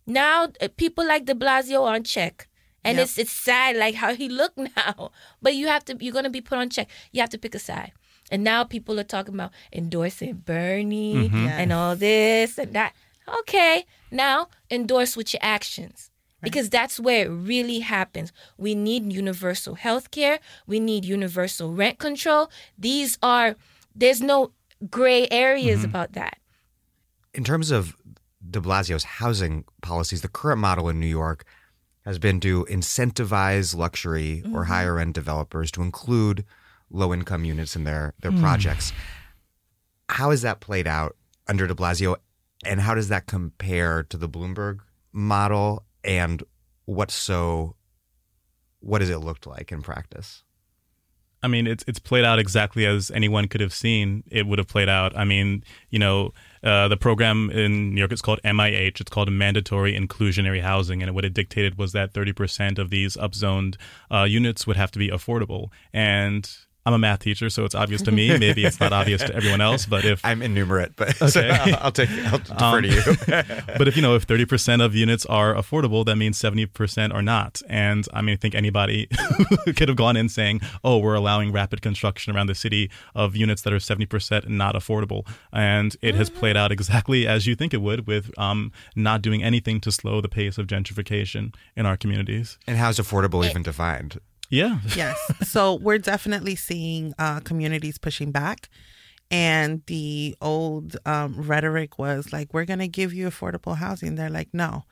Speaker 6: Now uh, people like De Blasio are on check, and
Speaker 5: Yep.
Speaker 6: it's it's sad like how he look [LAUGHS] now. But you have to you're gonna be put on check. You have to pick a side. And now people are talking about endorsing Bernie and all this and that. Okay, now endorse with your actions. Because that's where it really happens. We need universal health care. We need universal rent control. These are, there's no gray areas about that.
Speaker 3: in terms of de Blasio's housing policies, the current model in New York has been to incentivize luxury or mm-hmm. higher end developers to include low income units in their, their mm. projects. How has that played out under de Blasio, and how does that compare to the Bloomberg model? And what so, what has it looked like in practice?
Speaker 4: I mean, it's it's played out exactly as anyone could have seen it would have played out. I mean, you know, uh, the program in New York is called MIH. It's called Mandatory Inclusionary Housing, and what it dictated was that 30% of these upzoned uh, units would have to be affordable. And I'm a math teacher, so it's obvious to me. Maybe it's not obvious to everyone else, but if [LAUGHS]
Speaker 3: I'm innumerate, but [LAUGHS] so
Speaker 4: Okay.
Speaker 3: I'll, I'll take, I'll defer
Speaker 4: Um,
Speaker 3: to you. [LAUGHS]
Speaker 4: but if you know if 30% of units are affordable that means 70% are not and i mean i think anybody could have gone in saying oh we're allowing rapid construction around the city of units that are 70% not affordable and it has played out exactly as you think it would with um, not doing anything to slow the pace of gentrification in our communities
Speaker 3: and how's affordable even defined?
Speaker 4: Yeah
Speaker 5: Yes. so we're definitely seeing uh, communities pushing back. And the old um, rhetoric was like, we're going to give you affordable housing. They're like, no,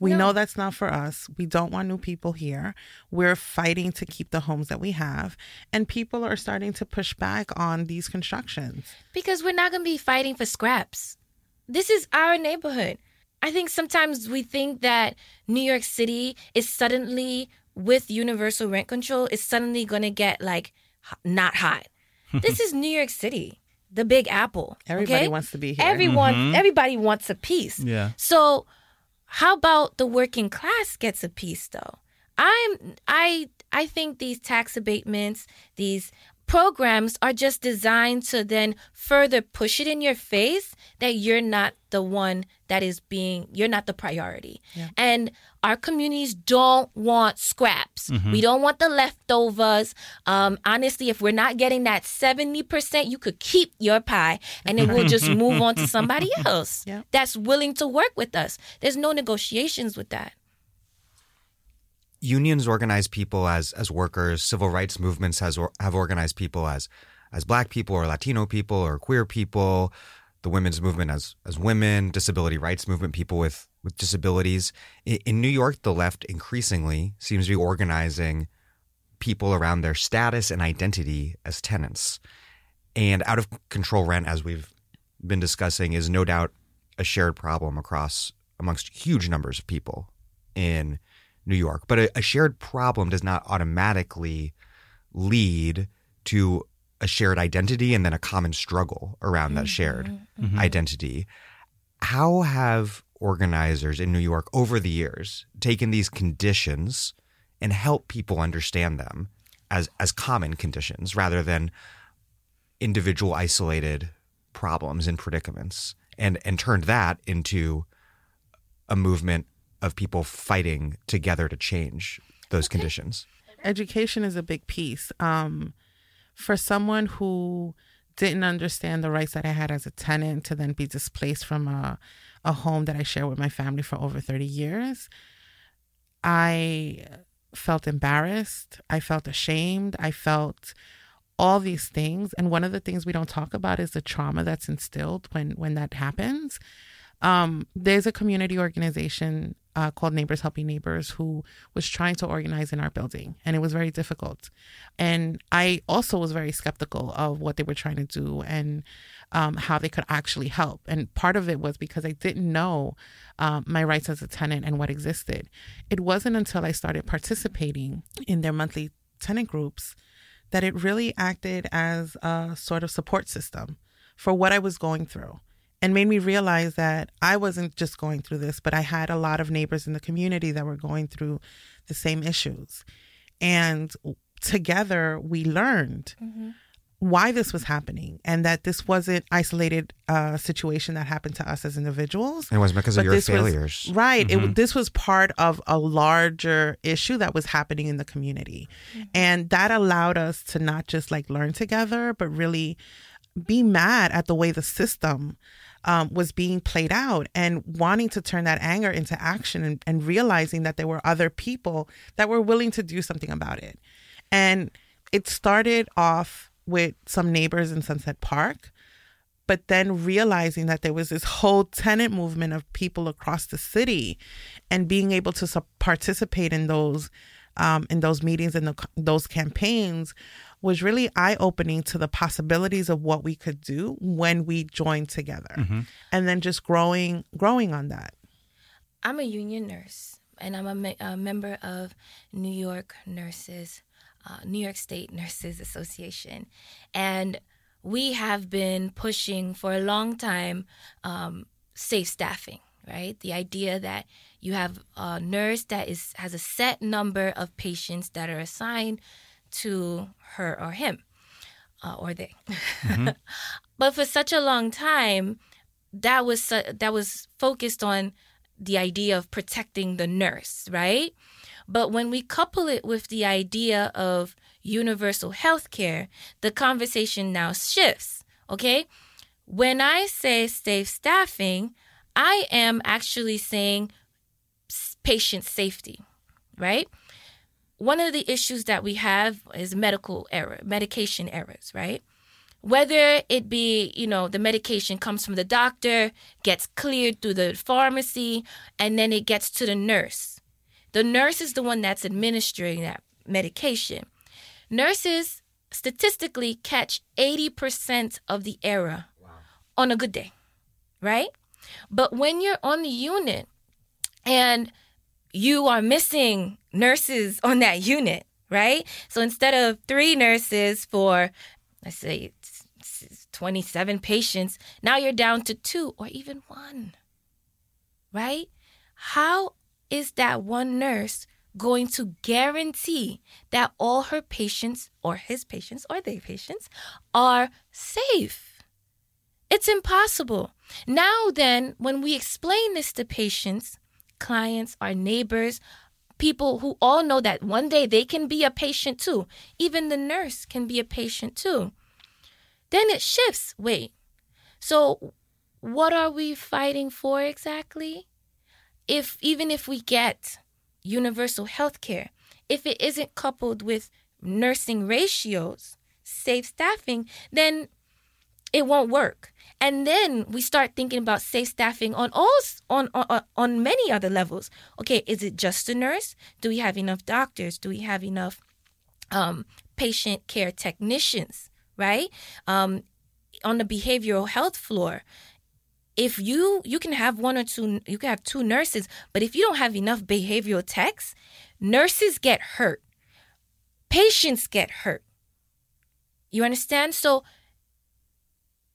Speaker 5: we know that's not for us. We don't want new people here. We're fighting to keep the homes that we have. And people are starting to push back on these constructions.
Speaker 6: Because we're not going to be fighting for scraps. This is our neighborhood. I think sometimes we think that New York City is suddenly, with universal rent control, is suddenly going to get like not hot. [LAUGHS] this is New York City, the Big Apple.
Speaker 5: Everybody
Speaker 6: okay?
Speaker 5: wants to be here.
Speaker 6: Everyone, mm-hmm. everybody wants a piece.
Speaker 4: yeah
Speaker 6: So, how about the working class gets a piece though? I'm I I think these tax abatements, these programs are just designed to then further push it in your face that you're not the one that is being you're not the priority. And our communities don't want scraps. We don't want the leftovers. Um, honestly, if we're not getting that 70%, you could keep your pie and then we'll just move on to somebody [LAUGHS] else
Speaker 5: Yeah.
Speaker 6: that's willing to work with us. There's no negotiations with that.
Speaker 3: Unions organize people as as workers. Civil rights movements has or, have organized people as as black people or Latino people or queer people. The women's movement as as women, disability rights movement people with with disabilities. In, in New York, the left increasingly seems to be organizing people around their status and identity as tenants. And out of control rent, as we've been discussing, is no doubt a shared problem across amongst huge numbers of people in New York. But a, a shared problem does not automatically lead to a shared identity and then a common struggle around that mm-hmm. shared mm-hmm. identity. How have organizers in New York over the years taken these conditions and help people understand them as as common conditions rather than individual isolated problems and predicaments and and turned that into a movement of people fighting together to change those conditions
Speaker 5: education is a big piece um, for someone who didn't understand the rights that I had as a tenant to then be displaced from a, a home that I share with my family for over 30 years. I felt embarrassed. I felt ashamed. I felt all these things. And one of the things we don't talk about is the trauma that's instilled when when that happens. Um, there's a community organization uh, called Neighbors Helping Neighbors who was trying to organize in our building, and it was very difficult. And I also was very skeptical of what they were trying to do and um, how they could actually help. And part of it was because I didn't know um, my rights as a tenant and what existed. It wasn't until I started participating in their monthly tenant groups that it really acted as a sort of support system for what I was going through and made me realize that I wasn't just going through this, but I had a lot of neighbors in the community that were going through the same issues. And together we learned mm-hmm. why this was happening and that this wasn't isolated uh, situation that happened to us as individuals.
Speaker 3: It wasn't because of your failures.
Speaker 5: Was, right. Mm-hmm. It, this was part of a larger issue that was happening in the community. Mm-hmm. And that allowed us to not just like learn together, but really be mad at the way the system um, was being played out and wanting to turn that anger into action and, and realizing that there were other people that were willing to do something about it. And it started off with some neighbors in Sunset Park, but then realizing that there was this whole tenant movement of people across the city and being able to participate in those um, in those meetings and the, those campaigns was really eye opening to the possibilities of what we could do when we joined together, mm-hmm. and then just growing growing on that.
Speaker 6: I'm a union nurse, and I'm a, me- a member of New York Nurses, uh, New York State Nurses Association, and we have been pushing for a long time um, safe staffing right? The idea that you have a nurse that is has a set number of patients that are assigned to her or him uh, or they. Mm-hmm. [LAUGHS] but for such a long time, that was that was focused on the idea of protecting the nurse, right? But when we couple it with the idea of universal health care, the conversation now shifts, okay? When I say safe staffing, I am actually saying patient safety, right? One of the issues that we have is medical error, medication errors, right? Whether it be, you know, the medication comes from the doctor, gets cleared through the pharmacy, and then it gets to the nurse. The nurse is the one that's administering that medication. Nurses statistically catch 80% of the error wow. on a good day, right? But when you're on the unit and you are missing nurses on that unit, right? So instead of three nurses for, let's say, 27 patients, now you're down to two or even one, right? How is that one nurse going to guarantee that all her patients or his patients or their patients are safe? It's impossible. Now, then, when we explain this to patients, clients, our neighbors, people who all know that one day they can be a patient too, even the nurse can be a patient too, then it shifts. Wait, so what are we fighting for exactly? If even if we get universal health care, if it isn't coupled with nursing ratios, safe staffing, then it won't work. And then we start thinking about safe staffing on all on, on on many other levels. Okay, is it just a nurse? Do we have enough doctors? Do we have enough um, patient care technicians? Right um, on the behavioral health floor. If you you can have one or two, you can have two nurses, but if you don't have enough behavioral techs, nurses get hurt, patients get hurt. You understand? So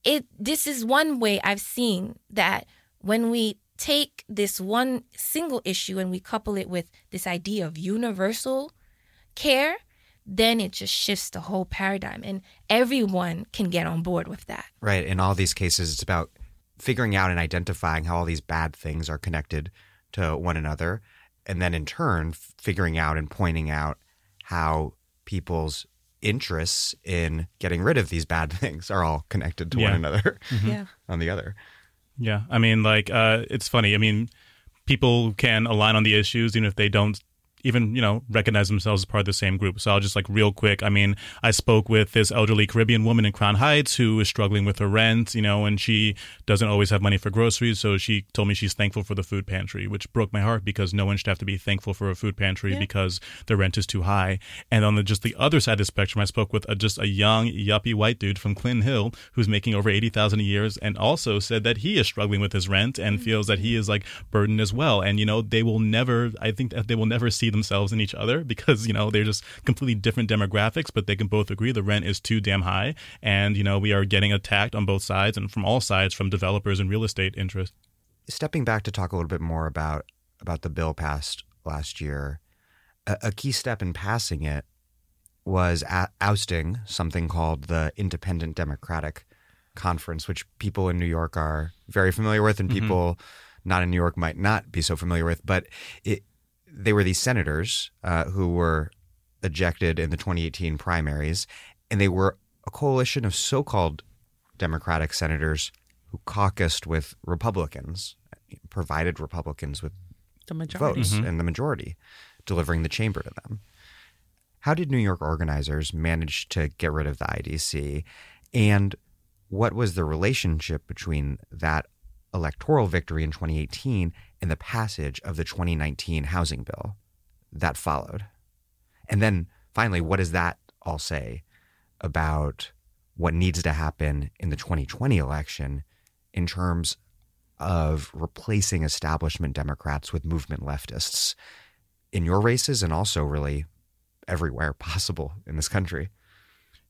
Speaker 6: it this is one way I've seen that when we take this one single issue and we couple it with this idea of universal care, then it just shifts the whole paradigm and everyone can get on board with that.
Speaker 3: Right. In all these cases, it's about figuring out and identifying how all these bad things are connected to one another. And then in turn, figuring out and pointing out how people's interests in getting rid of these bad [LAUGHS] things are all connected to
Speaker 4: Yeah.
Speaker 3: one another [LAUGHS]
Speaker 5: Yeah.
Speaker 3: on the other.
Speaker 4: Yeah, I mean, like, uh, it's funny. I mean, people can align on the issues even if they don't even you know recognize themselves as part of the same group. So I'll just like real quick. I mean, I spoke with this elderly Caribbean woman in Crown Heights who is struggling with her rent, you know, and she doesn't always have money for groceries. So she told me she's thankful for the food pantry, which broke my heart because no one should have to be thankful for a food pantry because the rent is too high. And on the just the other side of the spectrum, I spoke with a, just a young yuppie white dude from Clinton Hill who's making over eighty thousand a year, and also said that he is struggling with his rent and mm-hmm. feels that he is like burdened as well. And you know, they will never. I think that they will never see themselves in each other because you know they're just completely different demographics, but they can both agree the rent is too damn high, and you know we are getting attacked on both sides and from all sides from developers and real estate interests.
Speaker 3: Stepping back to talk a little bit more about about the bill passed last year, a, a key step in passing it was a- ousting something called the Independent Democratic Conference, which people in New York are very familiar with, and mm-hmm. people not in New York might not be so familiar with. But it, they were these senators uh, who were ejected in the 2018 primaries, and they were a coalition of so-called Democratic senators who caucused with Republicans, provided Republicans with
Speaker 5: The majority.
Speaker 3: votes and the majority, delivering the chamber to them. How did New York organizers manage to get rid of the IDC? And what was the relationship between that electoral victory in 2018 and the passage of the 2019 housing bill that followed? And then finally, what does that all say about what needs to happen in the 2020 election in terms of replacing establishment Democrats with movement leftists in your races and also really everywhere [LAUGHS] possible in this country?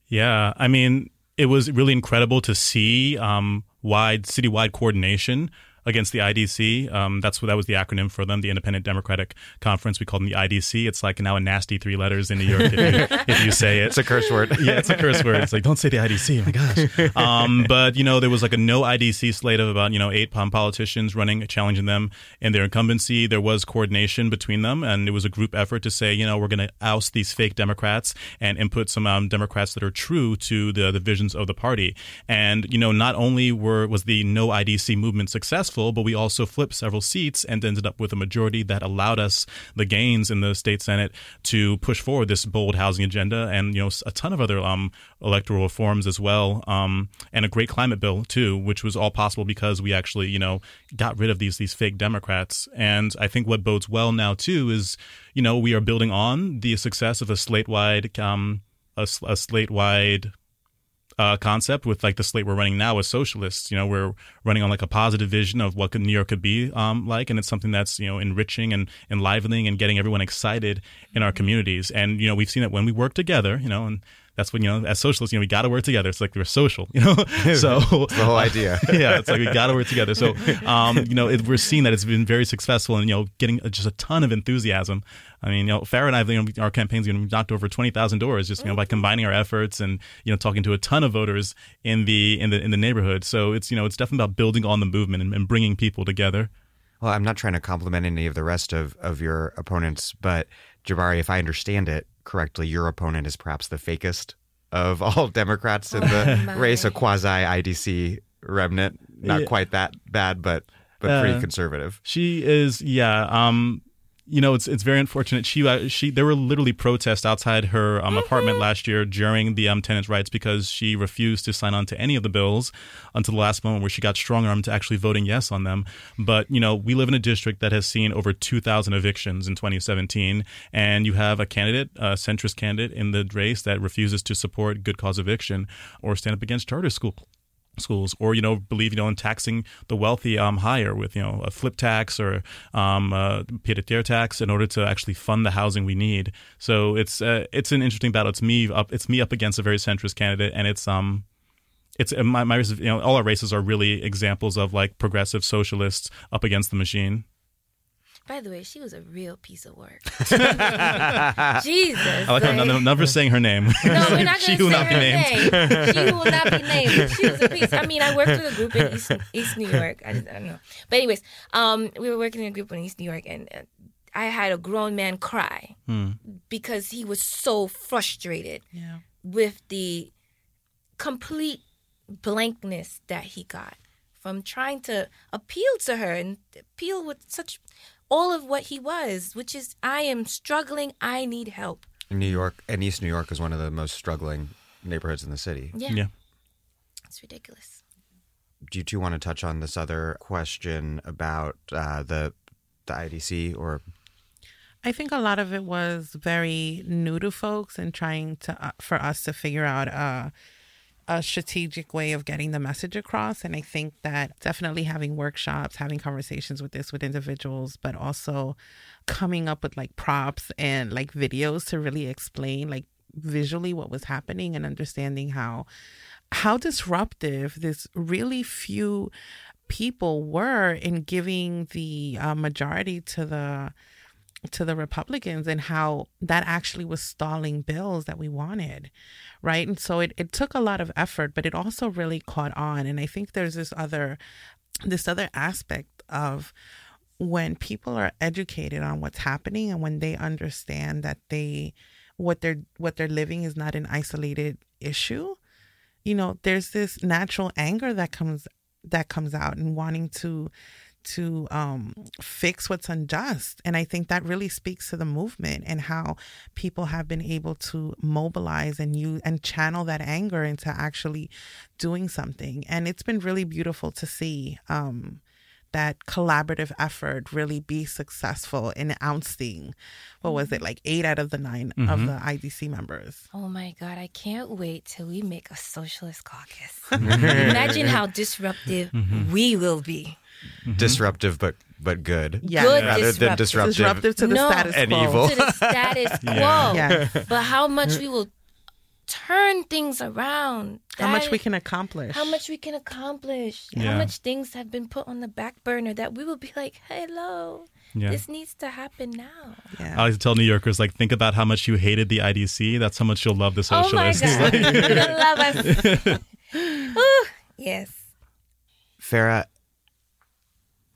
Speaker 4: Yeah, I mean, it was really incredible to see um, wide citywide coordination against the IDC. Um, that's what that was the acronym for them, the Independent Democratic Conference. We called them the IDC. It's like now a nasty three letters in New York if you, [LAUGHS] if you say it.
Speaker 3: It's a curse word. [LAUGHS]
Speaker 4: yeah, it's a curse word. It's like don't say the IDC. Oh my gosh. Um, but you know, there was like a no IDC slate of about you know eight politicians running, challenging them in their incumbency. There was coordination between them, and it was a group effort to say, you know, we're going to oust these fake Democrats and input some um, Democrats that are true to the the visions of the party. And you know, not only were was the no IDC movement successful, but we also flipped several seats and ended up with a majority that allowed us the gains in the state senate to push forward this bold housing agenda and you know a ton of other um, electoral reforms as well, um, and a great climate bill too, which was all possible because we actually you know got rid of these these fake Democrats. And I think what bodes well now too is you know we are building on the success of a slate wide um, a, a slate wide uh, concept with like the slate we're running now as socialists. You know, we're running on like a positive vision of what New York could be um, like, and it's something that's you know enriching and enlivening and getting everyone excited in our communities. And you know, we've seen that when we work together, you know, and that's when you know as socialists, you know, we got to work together. It's like we're social, you know. [LAUGHS] so
Speaker 3: the whole idea. [LAUGHS]
Speaker 4: yeah, it's like we got to work together. So, um, you know, it, we're seeing that it's been very successful and you know getting just a ton of enthusiasm. I mean, you know, Phara and I, you know, our campaign's you know, knocked over twenty thousand doors just you know by combining our efforts and you know talking to a ton of voters in the in the in the neighborhood. So it's you know it's definitely about building on the movement and, and bringing people together.
Speaker 3: Well, I'm not trying to compliment any of the rest of, of your opponents, but Jabari, if I understand it correctly, your opponent is perhaps the fakest of [LAUGHS] all Democrats in the [LAUGHS] race, a quasi IDC remnant. Not
Speaker 4: Yeah.
Speaker 3: quite that bad, but but pretty
Speaker 4: Uh,
Speaker 3: conservative.
Speaker 4: She is, yeah. Um, you know, it's it's very unfortunate. She uh, she there were literally protests outside her um, apartment last year during the um, tenants' rights because she refused to sign on to any of the bills until the last moment where she got strong armed to actually voting yes on them. But you know, we live in a district that has seen over two thousand evictions in 2017, and you have a candidate, a centrist candidate in the race that refuses to support good cause eviction or stand up against charter school schools or you know believe you know in taxing the wealthy um higher with you know a flip tax or um uh pied-à-terre tax in order to actually fund the housing we need so it's uh, it's an interesting battle it's me up it's me up against a very centrist candidate and it's um it's my, my you know all our races are really examples of like progressive socialists up against the machine.
Speaker 6: By the way, she was a real piece of work. [LAUGHS] Jesus. I
Speaker 4: like how none, none of us saying her name.
Speaker 6: No, we're not [LAUGHS] going to say her name. She will not be named. She was a piece. I mean, I worked with a group in East, East New York. I, just, I don't know. But anyways, um, we were working in a group in East New York, and uh, I had a grown man cry hmm. because he was so frustrated
Speaker 5: yeah.
Speaker 6: with the complete blankness that he got from trying to appeal to her and appeal with such all of what he was, which is I am struggling, I need help.
Speaker 3: New York and East New York is one of the most struggling neighborhoods in the city.
Speaker 6: Yeah.
Speaker 4: Yeah.
Speaker 6: It's ridiculous.
Speaker 3: Do you two want to touch on this other question about uh, the the IDC or
Speaker 5: I think a lot of it was very new to folks and trying to uh, for us to figure out uh, a strategic way of getting the message across. And I think that definitely having workshops, having conversations with this with individuals, but also coming up with like props and like videos to really explain like visually what was happening and understanding how how disruptive this really few people were in giving the uh, majority to the to the Republicans and how that actually was stalling bills that we wanted. Right. And so it, it took a lot of effort, but it also really caught on. And I think there's this other this other aspect of when people are educated on what's happening and when they understand that they what they're what they're living is not an isolated issue you know there's this natural anger that comes that comes out and wanting to to um, fix what's unjust. And I think that really speaks to the movement and how people have been able to mobilize and use and channel that anger into actually doing something. And it's been really beautiful to see. Um, that collaborative effort really be successful in ousting what was it like eight out of the 9 mm-hmm. of the idc members
Speaker 6: oh my god i can't wait till we make a socialist caucus [LAUGHS] [LAUGHS] imagine how disruptive mm-hmm. we will be
Speaker 3: mm-hmm. disruptive but but good.
Speaker 6: Yeah. Good
Speaker 3: rather
Speaker 6: disruptive.
Speaker 3: than disruptive,
Speaker 5: disruptive to the
Speaker 6: no,
Speaker 5: status
Speaker 3: and
Speaker 5: quo.
Speaker 3: evil.
Speaker 6: To the status [LAUGHS] quo. yeah. But how much we will turn things around.
Speaker 5: That, how much we can accomplish.
Speaker 6: How much we can accomplish. Yeah. How much things have been put on the back burner that we will be like, hello. Yeah. This needs to happen now.
Speaker 4: Yeah. I like to tell New Yorkers, like, think about how much you hated the IDC. That's how much you'll love the socialists.
Speaker 6: Oh my God. [LAUGHS] You're gonna love us. [LAUGHS] Ooh, yes.
Speaker 3: Phara,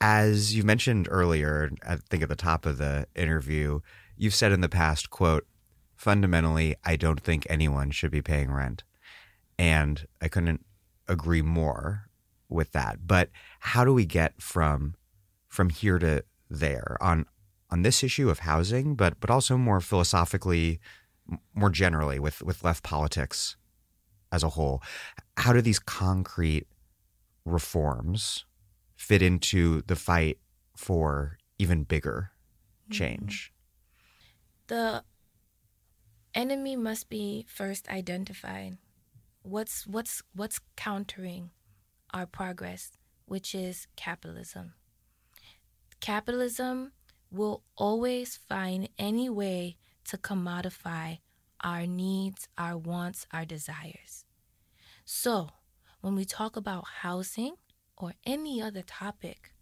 Speaker 3: as you mentioned earlier, I think at the top of the interview, you've said in the past, quote, fundamentally, I don't think anyone should be paying rent. And I couldn't agree more with that. But how do we get from from here to there on on this issue of housing, but but also more philosophically, more generally with with left politics as a whole? How do these concrete reforms fit into the fight for even bigger mm-hmm. change?
Speaker 6: The enemy must be first identified. What's what's what's countering our progress, which is capitalism. Capitalism will always find any way to commodify our needs, our wants, our desires. So, when we talk about housing, or any other topic.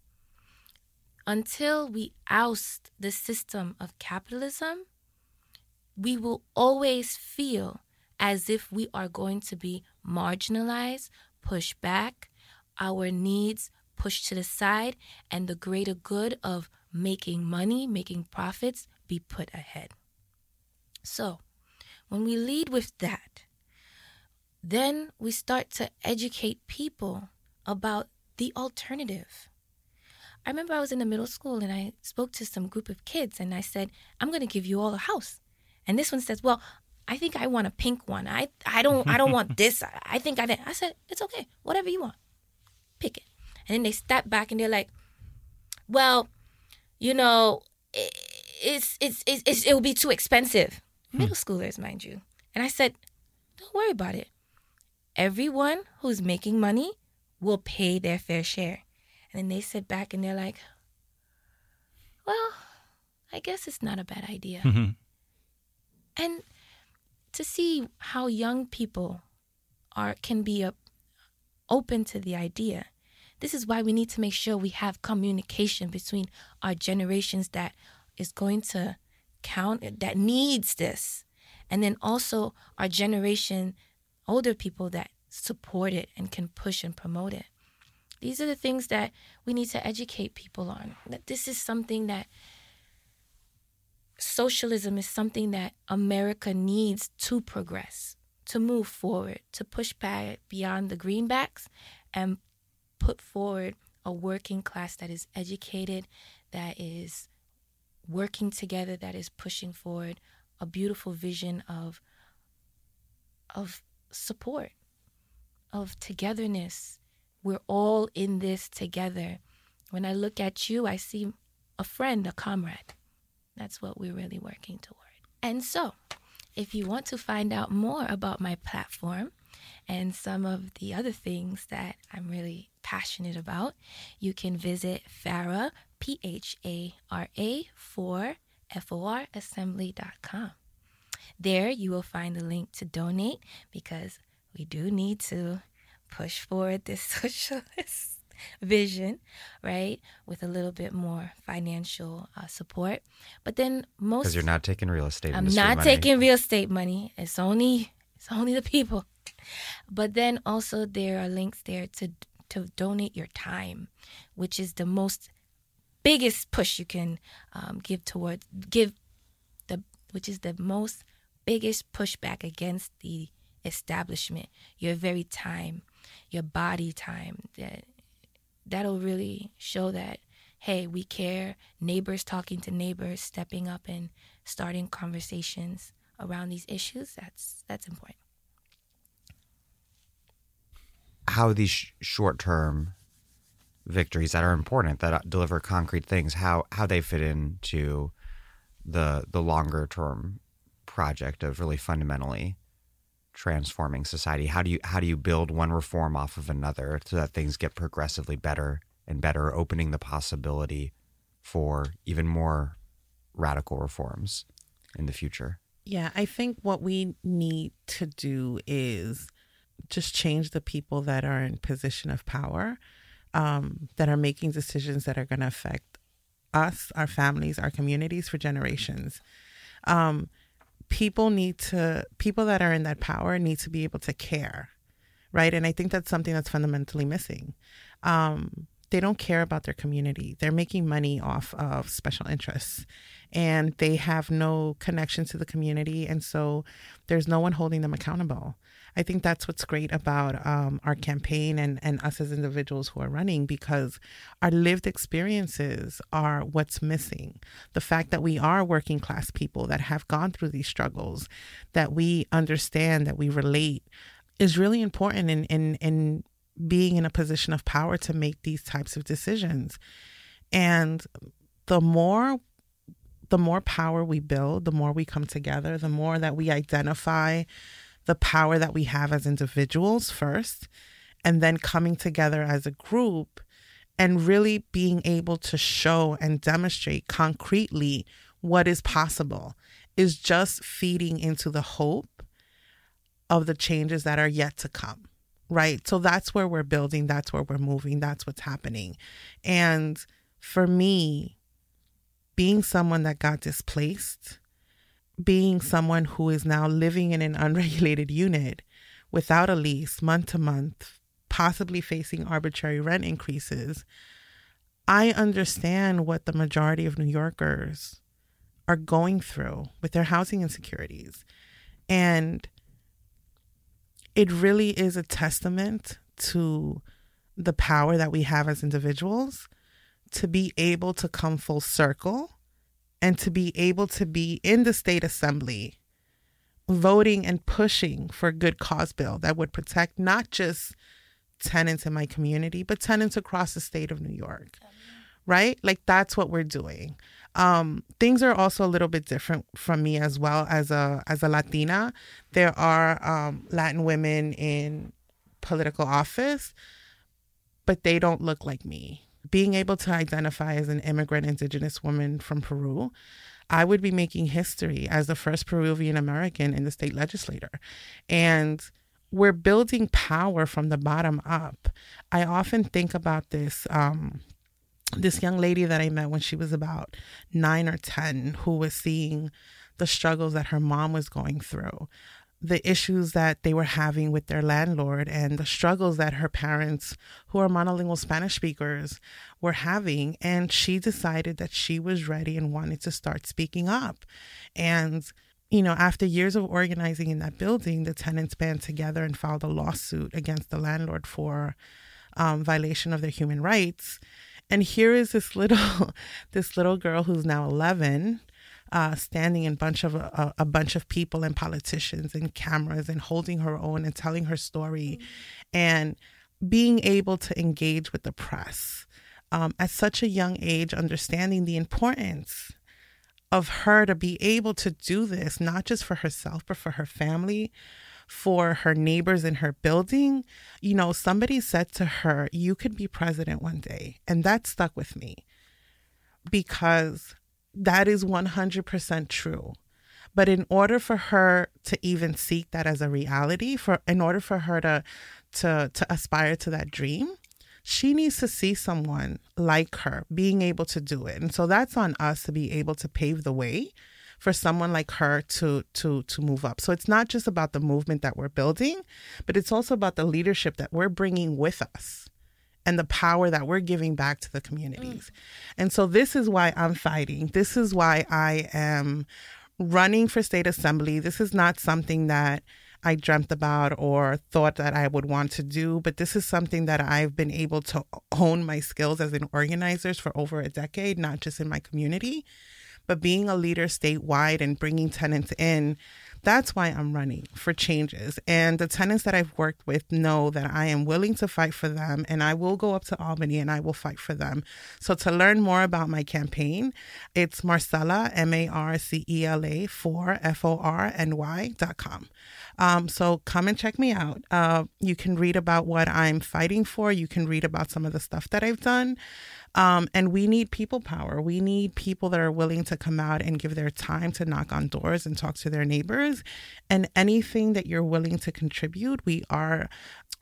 Speaker 6: Until we oust the system of capitalism, we will always feel as if we are going to be marginalized, pushed back, our needs pushed to the side, and the greater good of making money, making profits be put ahead. So, when we lead with that, then we start to educate people about the alternative. I remember I was in the middle school and I spoke to some group of kids and I said, I'm going to give you all a house. And this one says, Well, I think I want a pink one. I, I don't I don't want [LAUGHS] this. I, I think I I said, It's okay. Whatever you want. Pick it. And then they step back and they're like, Well, you know, it's it's it's, it's it'll be too expensive. Hmm. Middle schoolers, mind you. And I said, Don't worry about it. Everyone who's making money will pay their fair share. And then they sit back and they're like, well, I guess it's not a bad idea. Mm-hmm. And to see how young people are can be a open to the idea. This is why we need to make sure we have communication between our generations that is going to count, that needs this. And then also our generation, older people that support it and can push and promote it. These are the things that we need to educate people on. That this is something that socialism is something that America needs to progress, to move forward, to push back beyond the greenbacks and put forward a working class that is educated, that is working together, that is pushing forward a beautiful vision of of support, of togetherness. We're all in this together. When I look at you, I see a friend, a comrade. That's what we're really working toward. And so, if you want to find out more about my platform and some of the other things that I'm really passionate about, you can visit Phara, P H A R A, for FOR assembly.com. There you will find the link to donate because we do need to push forward this [LAUGHS] socialist vision, right? With a little bit more financial uh, support. But then most
Speaker 3: Because you're not taking real estate.
Speaker 6: I'm not
Speaker 3: money.
Speaker 6: taking real estate money. It's only it's only the people. But then also there are links there to to donate your time, which is the most biggest push you can um, give towards give the which is the most biggest pushback against the establishment. Your very time, your body time. That that'll really show that hey, we care. Neighbors talking to neighbors, stepping up and starting conversations around these issues. That's that's important.
Speaker 3: how these sh- short-term victories that are important that uh, deliver concrete things how how they fit into the the longer term project of really fundamentally transforming society how do you how do you build one reform off of another so that things get progressively better and better opening the possibility for even more radical reforms in the future
Speaker 5: Yeah, I think what we need to do is just change the people that are in position of power, um, that are making decisions that are going to affect us, our families, our communities for generations. Um, people need to, people that are in that power need to be able to care, right? And I think that's something that's fundamentally missing. Um, they don't care about their community. They're making money off of special interests and they have no connection to the community. And so there's no one holding them accountable. I think that's what's great about um, our campaign and, and us as individuals who are running because our lived experiences are what's missing. The fact that we are working class people that have gone through these struggles, that we understand, that we relate, is really important in, in, in being in a position of power to make these types of decisions. And the more the more power we build, the more we come together, the more that we identify the power that we have as individuals first, and then coming together as a group and really being able to show and demonstrate concretely what is possible is just feeding into the hope of the changes that are yet to come. Right. So that's where we're building, that's where we're moving, that's what's happening. And for me, being someone that got displaced, being someone who is now living in an unregulated unit without a lease, month to month, possibly facing arbitrary rent increases, I understand what the majority of New Yorkers are going through with their housing insecurities. And it really is a testament to the power that we have as individuals to be able to come full circle and to be able to be in the state assembly voting and pushing for a good cause bill that would protect not just tenants in my community but tenants across the state of New York. Right? Like that's what we're doing. Um, things are also a little bit different from me as well as a as a Latina. There are um, Latin women in political office, but they don't look like me being able to identify as an immigrant indigenous woman from Peru, I would be making history as the first Peruvian American in the state legislature. And we're building power from the bottom up. I often think about this. Um, this young lady that I met when she was about nine or 10, who was seeing the struggles that her mom was going through, the issues that they were having with their landlord, and the struggles that her parents, who are monolingual Spanish speakers, were having. And she decided that she was ready and wanted to start speaking up. And you know, after years of organizing in that building, the tenants band together and filed a lawsuit against the landlord for um, violation of their human rights. And here is this little, [LAUGHS] this little girl who's now 11, uh, standing in bunch of a, a, bunch of people and politicians and cameras and holding her own and telling her story, and being able to engage with the press um, at such a young age, understanding the importance of her to be able to do this, not just for herself, but for her family, for her neighbors in her building. You know, somebody said to her, You could be president one day. And that stuck with me because that is 100% true. But in order for her to even seek that as a reality, for in order for her to to to aspire to that dream, she needs to see someone like her being able to do it. And so that's on us to be able to pave the way for someone like her to to to move up. So it's not just about the movement that we're building, but it's also about the leadership that we're bringing with us and the power that we're giving back to the communities. Mm. And so this is why I'm fighting. This is why I am running for state assembly. This is not something that I dreamt about or thought that I would want to do. But this is something that I've been able to hone my skills as an organizer for over a decade, not just in my community, but being a leader statewide and bringing tenants in that's why I'm running for changes. And the tenants that I've worked with know that I am willing to fight for them and I will go up to Albany and I will fight for them. So to learn more about my campaign, it's Marcela, M A R C E L A, for F O R N Y dot com. Um, so come and check me out. Uh, you can read about what I'm fighting for. You can read about some of the stuff that I've done. Um, and we need people power. We need people that are willing to come out and give their time to knock on doors and talk to their neighbors. And anything that you're willing to contribute, we are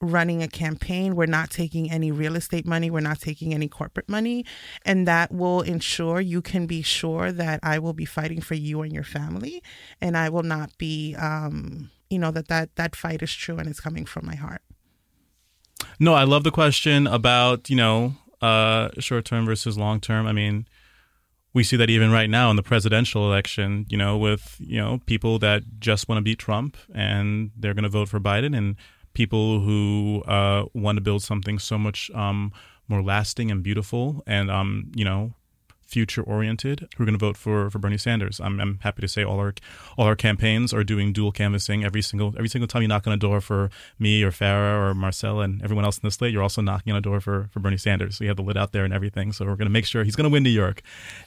Speaker 5: running a campaign. We're not taking any real estate money. We're not taking any corporate money. And that will ensure you can be sure that I will be fighting for you and your family. And I will not be, um, you know, that, that that fight is true and it's coming from my heart.
Speaker 4: No, I love the question about, you know, uh, short term versus long term. I mean, we see that even right now in the presidential election, you know, with, you know, people that just want to beat Trump and they're going to vote for Biden and people who uh, want to build something so much um, more lasting and beautiful and, um, you know, future oriented who are going to vote for for Bernie Sanders. I'm, I'm happy to say all our all our campaigns are doing dual canvassing every single every single time you knock on a door for me or Phara or Marcela and everyone else in the slate, you're also knocking on a door for for Bernie Sanders. You have the lid out there and everything. So we're going to make sure he's going to win New York.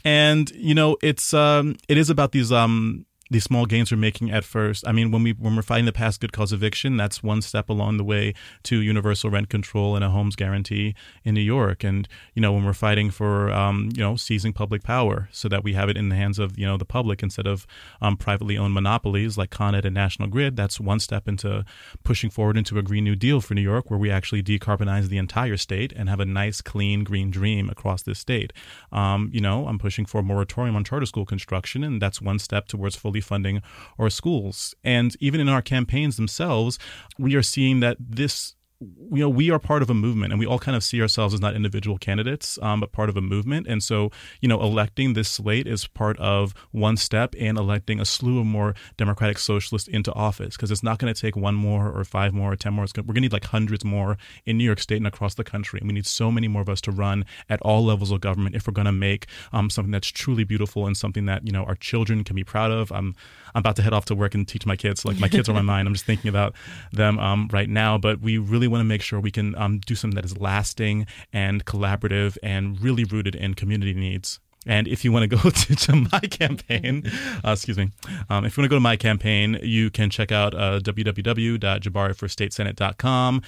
Speaker 4: And you know, it's um it is about these um these small gains we're making at first. I mean, when we when we're fighting the past good cause eviction, that's one step along the way to universal rent control and a homes guarantee in New York. And you know, when we're fighting for um, you know seizing public power so that we have it in the hands of you know the public instead of um, privately owned monopolies like Con Ed and National Grid, that's one step into pushing forward into a Green New Deal for New York, where we actually decarbonize the entire state and have a nice, clean, green dream across this state. Um, you know, I'm pushing for a moratorium on charter school construction, and that's one step towards fully funding our schools. And even in our campaigns themselves, we are seeing that this you know we are part of a movement and we all kind of see ourselves as not individual candidates um, but part of a movement. And so you know electing this slate is part of one step in electing a slew of more democratic socialists into office because it's not going to take one more or five more or ten more. Gonna, we're going to need like hundreds more in new york state and across the country and we need so many more of us to run at all levels of government if we're going to make um, something that's truly beautiful and something that you know our children can be proud of. I'm i'm about to head off to work and teach my kids like my kids are my mind. I'm just thinking about them um, right now but we really really want to make sure we can um, do something that is lasting and collaborative and really rooted in community needs. And if you want to [LAUGHS] go to, to my campaign, [LAUGHS] uh, excuse me, um, if you want to go to my campaign, you can check out uh, www.jabariforstatesenate.com.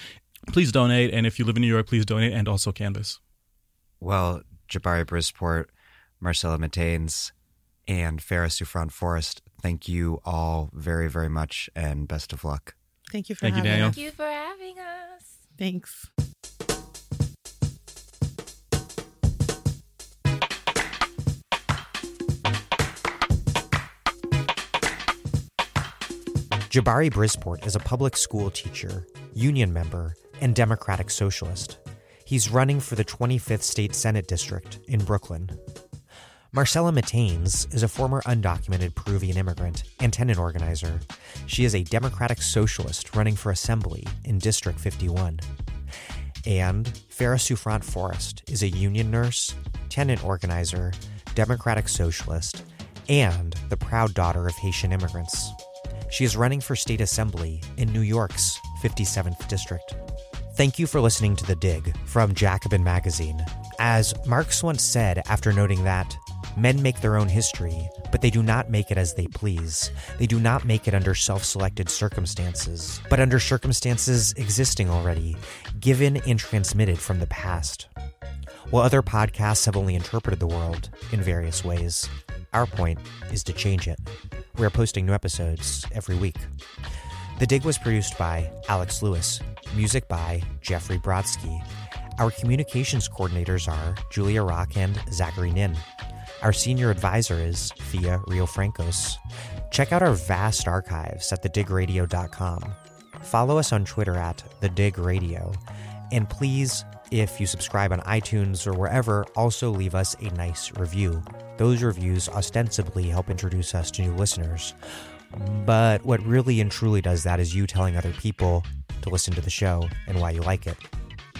Speaker 4: Please donate. And if you live in New York, please donate and also canvass.
Speaker 3: Well, Jabari Brisport, Marcela Mitaynes, and Phara Souffrant Forrest, thank you all very, very much and best of luck.
Speaker 5: Thank you for
Speaker 4: Thank you, Daniel.
Speaker 5: us.
Speaker 6: Thank you for having us.
Speaker 5: Thanks.
Speaker 1: Jabari Brisport is a public school teacher, union member, and Democratic Socialist. He's running for the 25th State Senate District in Brooklyn. Marcela Mitaynes is a former undocumented Peruvian immigrant and tenant organizer. She is a Democratic Socialist running for Assembly in District 51. And Phara Souffrant Forrest is a union nurse, tenant organizer, Democratic Socialist, and the proud daughter of Haitian immigrants. She is running for state assembly in New York's 57th district. Thank you for listening to The Dig from Jacobin Magazine. As Marx once said after noting that, men make their own history, but they do not make it as they please. They do not make it under self selected circumstances, but under circumstances existing already, given and transmitted from the past. While other podcasts have only interpreted the world in various ways, our point is to change it. We are posting new episodes every week. The Dig was produced by Alex Lewis, music by Jeffrey Brodsky. Our communications coordinators are Julia Rock and Zachary Nin. Our senior advisor is Thea Riofrancos. Check out our vast archives at thedigradio.com. Follow us on Twitter at thedigradio. And please, if you subscribe on iTunes or wherever, also leave us a nice review. Those reviews ostensibly help introduce us to new listeners. But what really and truly does that is you telling other people to listen to the show and why you like it.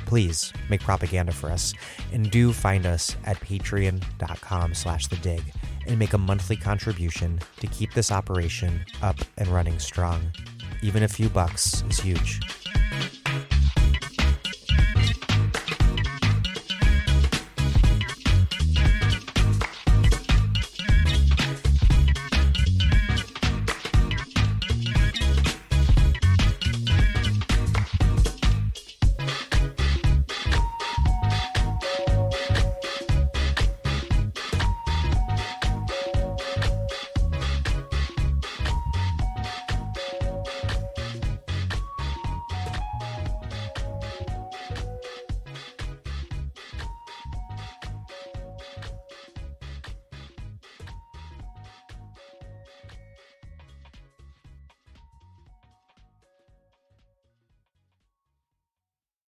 Speaker 1: Please make propaganda for us and do find us at patreon.com slash the dig and make a monthly contribution to keep this operation up and running strong. Even a few bucks is huge.